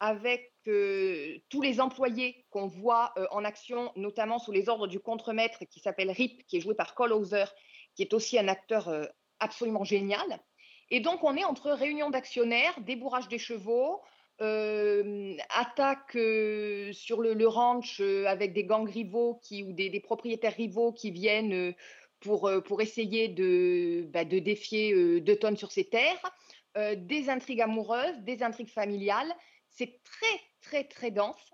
B: avec tous les employés qu'on voit en action, notamment sous les ordres du contremaître qui s'appelle Rip, qui est joué par Cole Hauser, qui est aussi un acteur absolument génial. Et donc, on est entre réunion d'actionnaires, débourrage des chevaux, attaque sur le, ranch avec des gangs rivaux ou des, propriétaires rivaux qui viennent pour, essayer de, bah, défier euh, Dutton sur ses terres, des intrigues amoureuses, des intrigues familiales. C'est très, très, très dense.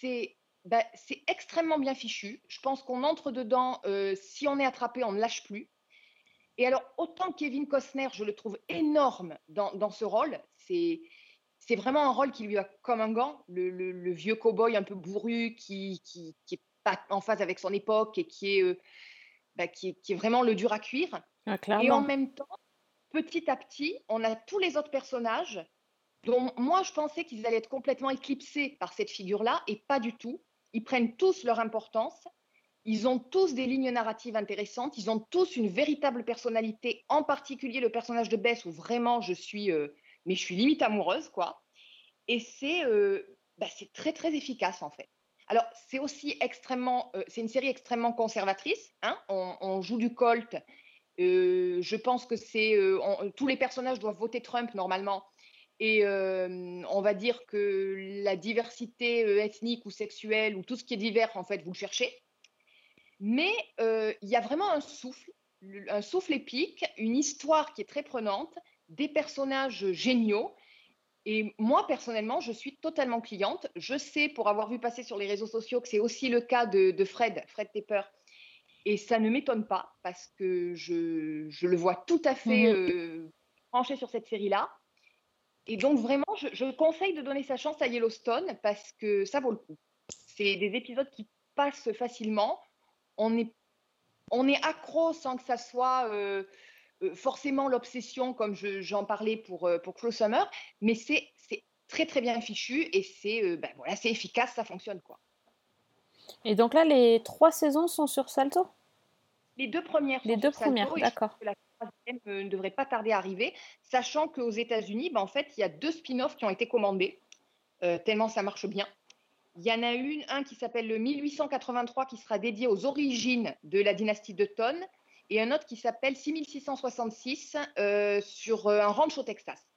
B: C'est bah, c'est extrêmement bien fichu. Je pense qu'on entre dedans, euh, si on est attrapé, on ne lâche plus. Et alors, autant Kevin Costner, je le trouve énorme dans, dans ce rôle. C'est c'est vraiment un rôle qui lui va comme un gant. Le, le- le vieux cow-boy un peu bourru qui, qui, qui est pas en phase avec son époque et qui est, euh, bah, qui est, qui est vraiment le dur à cuire.
A: Ah,
B: Et en même temps, petit à petit, on a tous les autres personnages dont moi je pensais qu'ils allaient être complètement éclipsés par cette figure-là et pas du tout. Ils prennent tous leur importance. Ils ont tous des lignes narratives intéressantes. Ils ont tous une véritable personnalité, en particulier le personnage de Bess où vraiment je suis, euh, mais je suis limite amoureuse quoi. Et c'est euh, bah, très très efficace en fait. Alors c'est aussi extrêmement, euh, c'est une série extrêmement conservatrice. hein. On, on joue du Colt. Euh, je pense que c'est tous les personnages doivent voter Trump normalement. Et euh, on va dire que la diversité euh, ethnique ou sexuelle ou tout ce qui est divers, en fait, vous le cherchez. Mais euh, il y a vraiment un souffle, le- un souffle épique, une histoire qui est très prenante, des personnages géniaux. Et moi, personnellement, je suis totalement cliente. Je sais, pour avoir vu passer sur les réseaux sociaux, que c'est aussi le cas de, de Fred, Fred Tepper. Et ça ne m'étonne pas parce que je, je le vois tout à fait
A: Mhm.
B: euh, branché sur cette série-là. Et donc, vraiment, je, je conseille de donner sa chance à Yellowstone parce que ça vaut le coup. C'est des épisodes qui passent facilement. On est, on est accro sans que ça soit euh, euh, forcément l'obsession, comme je- j'en parlais pour, euh, pour Close Summer, mais c'est très, très bien fichu et c'est euh, ben voilà, c'est efficace, ça fonctionne. quoi.
A: Et donc là, les trois saisons sont sur Salto?
B: Les deux premières
A: Les deux
B: sur
A: premières, d'accord.
B: la troisième euh, ne devrait pas tarder à arriver, sachant qu'aux États-Unis, ben, en fait, il y a deux spin-offs qui ont été commandés, euh, tellement ça marche bien. Il y en a une, un qui s'appelle le 1883, qui sera dédié aux origines de la dynastie de Tonne, et un autre qui s'appelle 6666 euh, sur un ranch au Texas.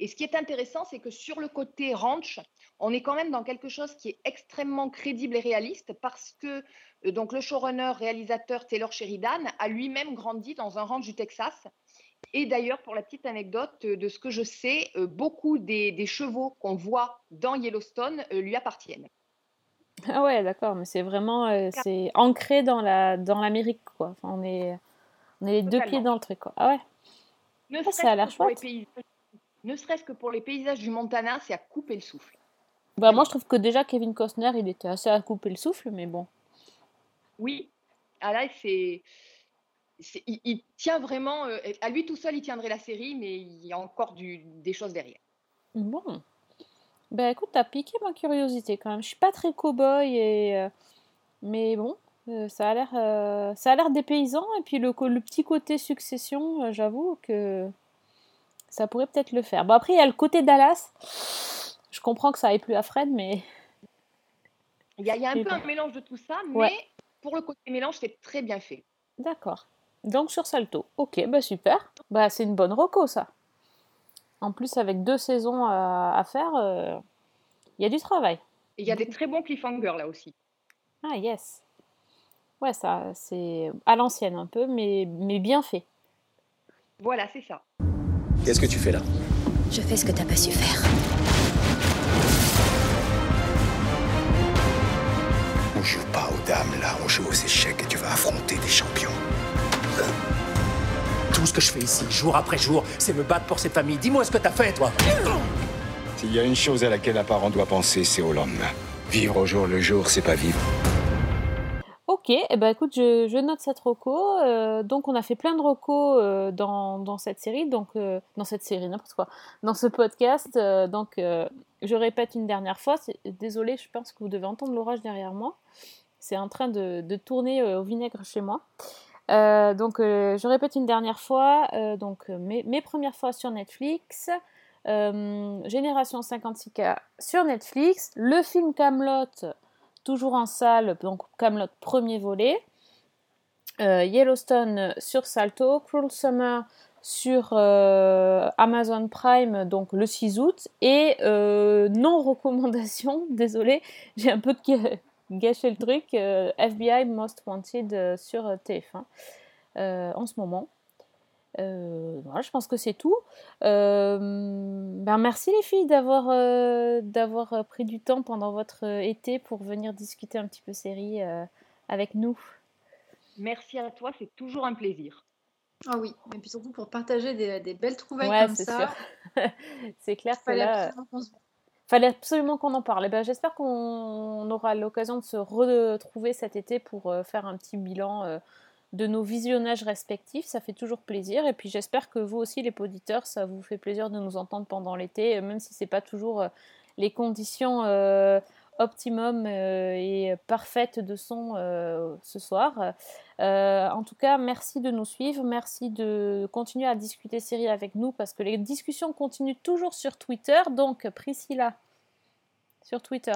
B: Et ce qui est intéressant, c'est que sur le côté ranch, on est quand même dans quelque chose qui est extrêmement crédible et réaliste parce que euh, donc le showrunner, réalisateur Taylor Sheridan a lui-même grandi dans un ranch du Texas. Et d'ailleurs, pour la petite anecdote, euh, de ce que je sais, euh, beaucoup des, des chevaux qu'on voit dans Yellowstone lui appartiennent.
A: Ah ouais, d'accord, mais c'est vraiment euh, c'est ancré dans la dans l'Amérique quoi. Enfin, on est on est les deux pieds dans le truc quoi. Ah ouais.
B: Ne
A: Ah, ça a l'air
B: que pour les
A: chouette.
B: paysages- ne serait-ce que pour les paysages du Montana, c'est à couper le souffle.
A: Bah moi je trouve que déjà Kevin Costner, il était assez à couper le souffle, mais bon.
B: Oui, ah là, c'est. il, il tient vraiment, euh, à lui tout seul, il tiendrait la série, mais il y a encore du, des choses derrière.
A: Bon. Ben écoute, t'as piqué ma curiosité quand même. Je suis pas très cow-boy et euh, mais bon, euh, ça a l'air l'air dépaysant et puis le, petit côté succession, j'avoue que ça pourrait peut-être le faire. Bon après il y a le côté Dallas. Je comprends que ça aille plus à Fred mais
B: Il y a, il y a un
A: Et
B: peu un mélange de tout ça, mais
A: Ouais.
B: pour le côté mélange, c'est très bien fait.
A: d'accord. Donc sur Salto. OK, bah super. Bah c'est une bonne reco ça. En plus avec deux saisons à, à faire, euh, il y a du travail.
B: Il y a des très bons cliffhangers là aussi.
A: Ah yes. Ouais, ça c'est à l'ancienne un peu, mais, mais bien fait.
B: Voilà, c'est ça.
Q: Qu'est-ce que tu fais là
E: Je fais ce que t'as pas su faire.
Q: On joue pas aux dames là, on joue aux échecs et tu vas affronter des champions.
R: Tout ce que je fais ici, jour après jour, c'est me battre pour cette famille. Dis-moi ce que t'as fait, toi.
Q: S'il y a une chose à laquelle un parent doit penser, c'est au lendemain. Vivre au jour le jour, c'est pas vivre.
A: Ok, eh ben écoute, je, note cette reco. Euh, donc on a fait plein de recos euh, dans, cette série, donc euh, dans cette série, n'importe quoi, dans ce podcast. donc je répète une dernière fois, désolée, je pense que vous devez entendre l'orage derrière moi. C'est en train de, tourner au vinaigre chez moi. Donc je répète une dernière fois, donc mes, mes premières fois sur Netflix. Génération 56K sur Netflix, le film Camelot toujours en salle, donc Camelot premier volet, euh, Yellowstone sur Salto, Cruel Summer sur euh, Amazon Prime donc le 6 août et euh, non recommandation, désolé, j'ai un peu gâché le truc, FBI Most Wanted sur euh, TF1 euh, en ce moment. Euh, voilà, je pense que c'est tout. Euh, ben merci les filles d'avoir euh, d'avoir pris du temps pendant votre été pour venir discuter un petit peu série euh, avec nous.
B: Merci à toi, c'est toujours un plaisir.
C: Ah oui, et puis surtout pour partager des, des belles trouvailles
A: Ouais,
C: comme
A: c'est
C: ça.
A: sûr. c'est clair que
C: Fallait
A: là, fallait absolument qu'on en parle. Eh ben, J'espère qu'on aura l'occasion de se retrouver cet été pour euh, faire un petit bilan euh, de nos visionnages respectifs. Ça fait toujours plaisir. Et puis j'espère que vous aussi, les auditeurs, ça vous fait plaisir de nous entendre pendant l'été, euh, même si c'est pas toujours euh, les conditions euh, optimum euh, et parfaites de son euh, ce soir. En tout cas, merci de nous suivre, merci de continuer à discuter série avec nous parce que les discussions continuent toujours sur Twitter. Donc, Priscilla, sur Twitter.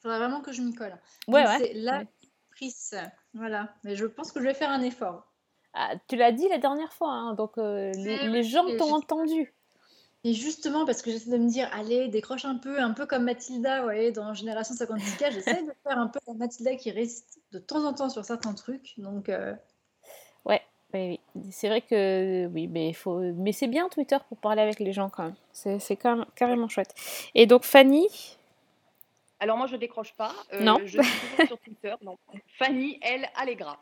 C: Faudrait vraiment que je m'y colle.
A: Ouais,
C: Donc,
A: ouais.
C: C'est la prise. Voilà. Mais je pense que je vais faire un effort.
A: Ah, tu l'as dit la dernière fois, hein, donc euh, les, gens t'ont entendu.
C: Et justement, parce que j'essaie de me dire, allez, décroche un peu, un peu comme Mathilda, vous voyez, dans Génération 56K, j'essaie de faire un peu la Mathilda qui résiste de temps en temps sur certains trucs. Donc, euh,
A: Ouais, oui, c'est vrai que oui, mais faut, mais c'est bien Twitter pour parler avec les gens quand même. C'est c'est quand même carrément chouette. Et donc Fanny,
B: Alors moi, je décroche pas. euh,
A: Non.
B: Je suis toujours sur Twitter. Donc, Fanny, elle, Allegra.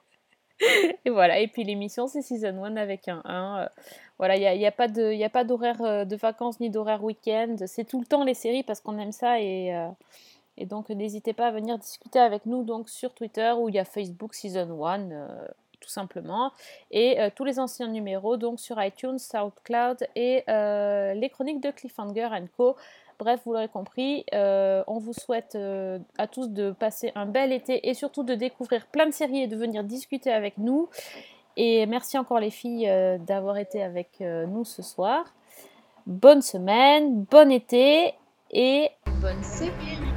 A: et voilà. Et puis l'émission c'est season 1 avec un 1. euh, voilà, il n'y a, y a pas de, il y a pas d'horaire euh, de vacances ni d'horaire week-end. C'est tout le temps les séries parce qu'on aime ça et euh, et donc n'hésitez pas à venir discuter avec nous donc sur Twitter ou il y a Facebook season 1. euh, tout simplement et tous les anciens numéros donc sur iTunes, SoundCloud et les chroniques de Cliffhanger Co. Bref, vous l'aurez compris, euh, on vous souhaite euh, à tous de passer un bel été et surtout de découvrir plein de séries et de venir discuter avec nous. Et merci encore les filles euh, d'avoir été avec nous ce soir. Bonne semaine, bon été et
C: bonne série.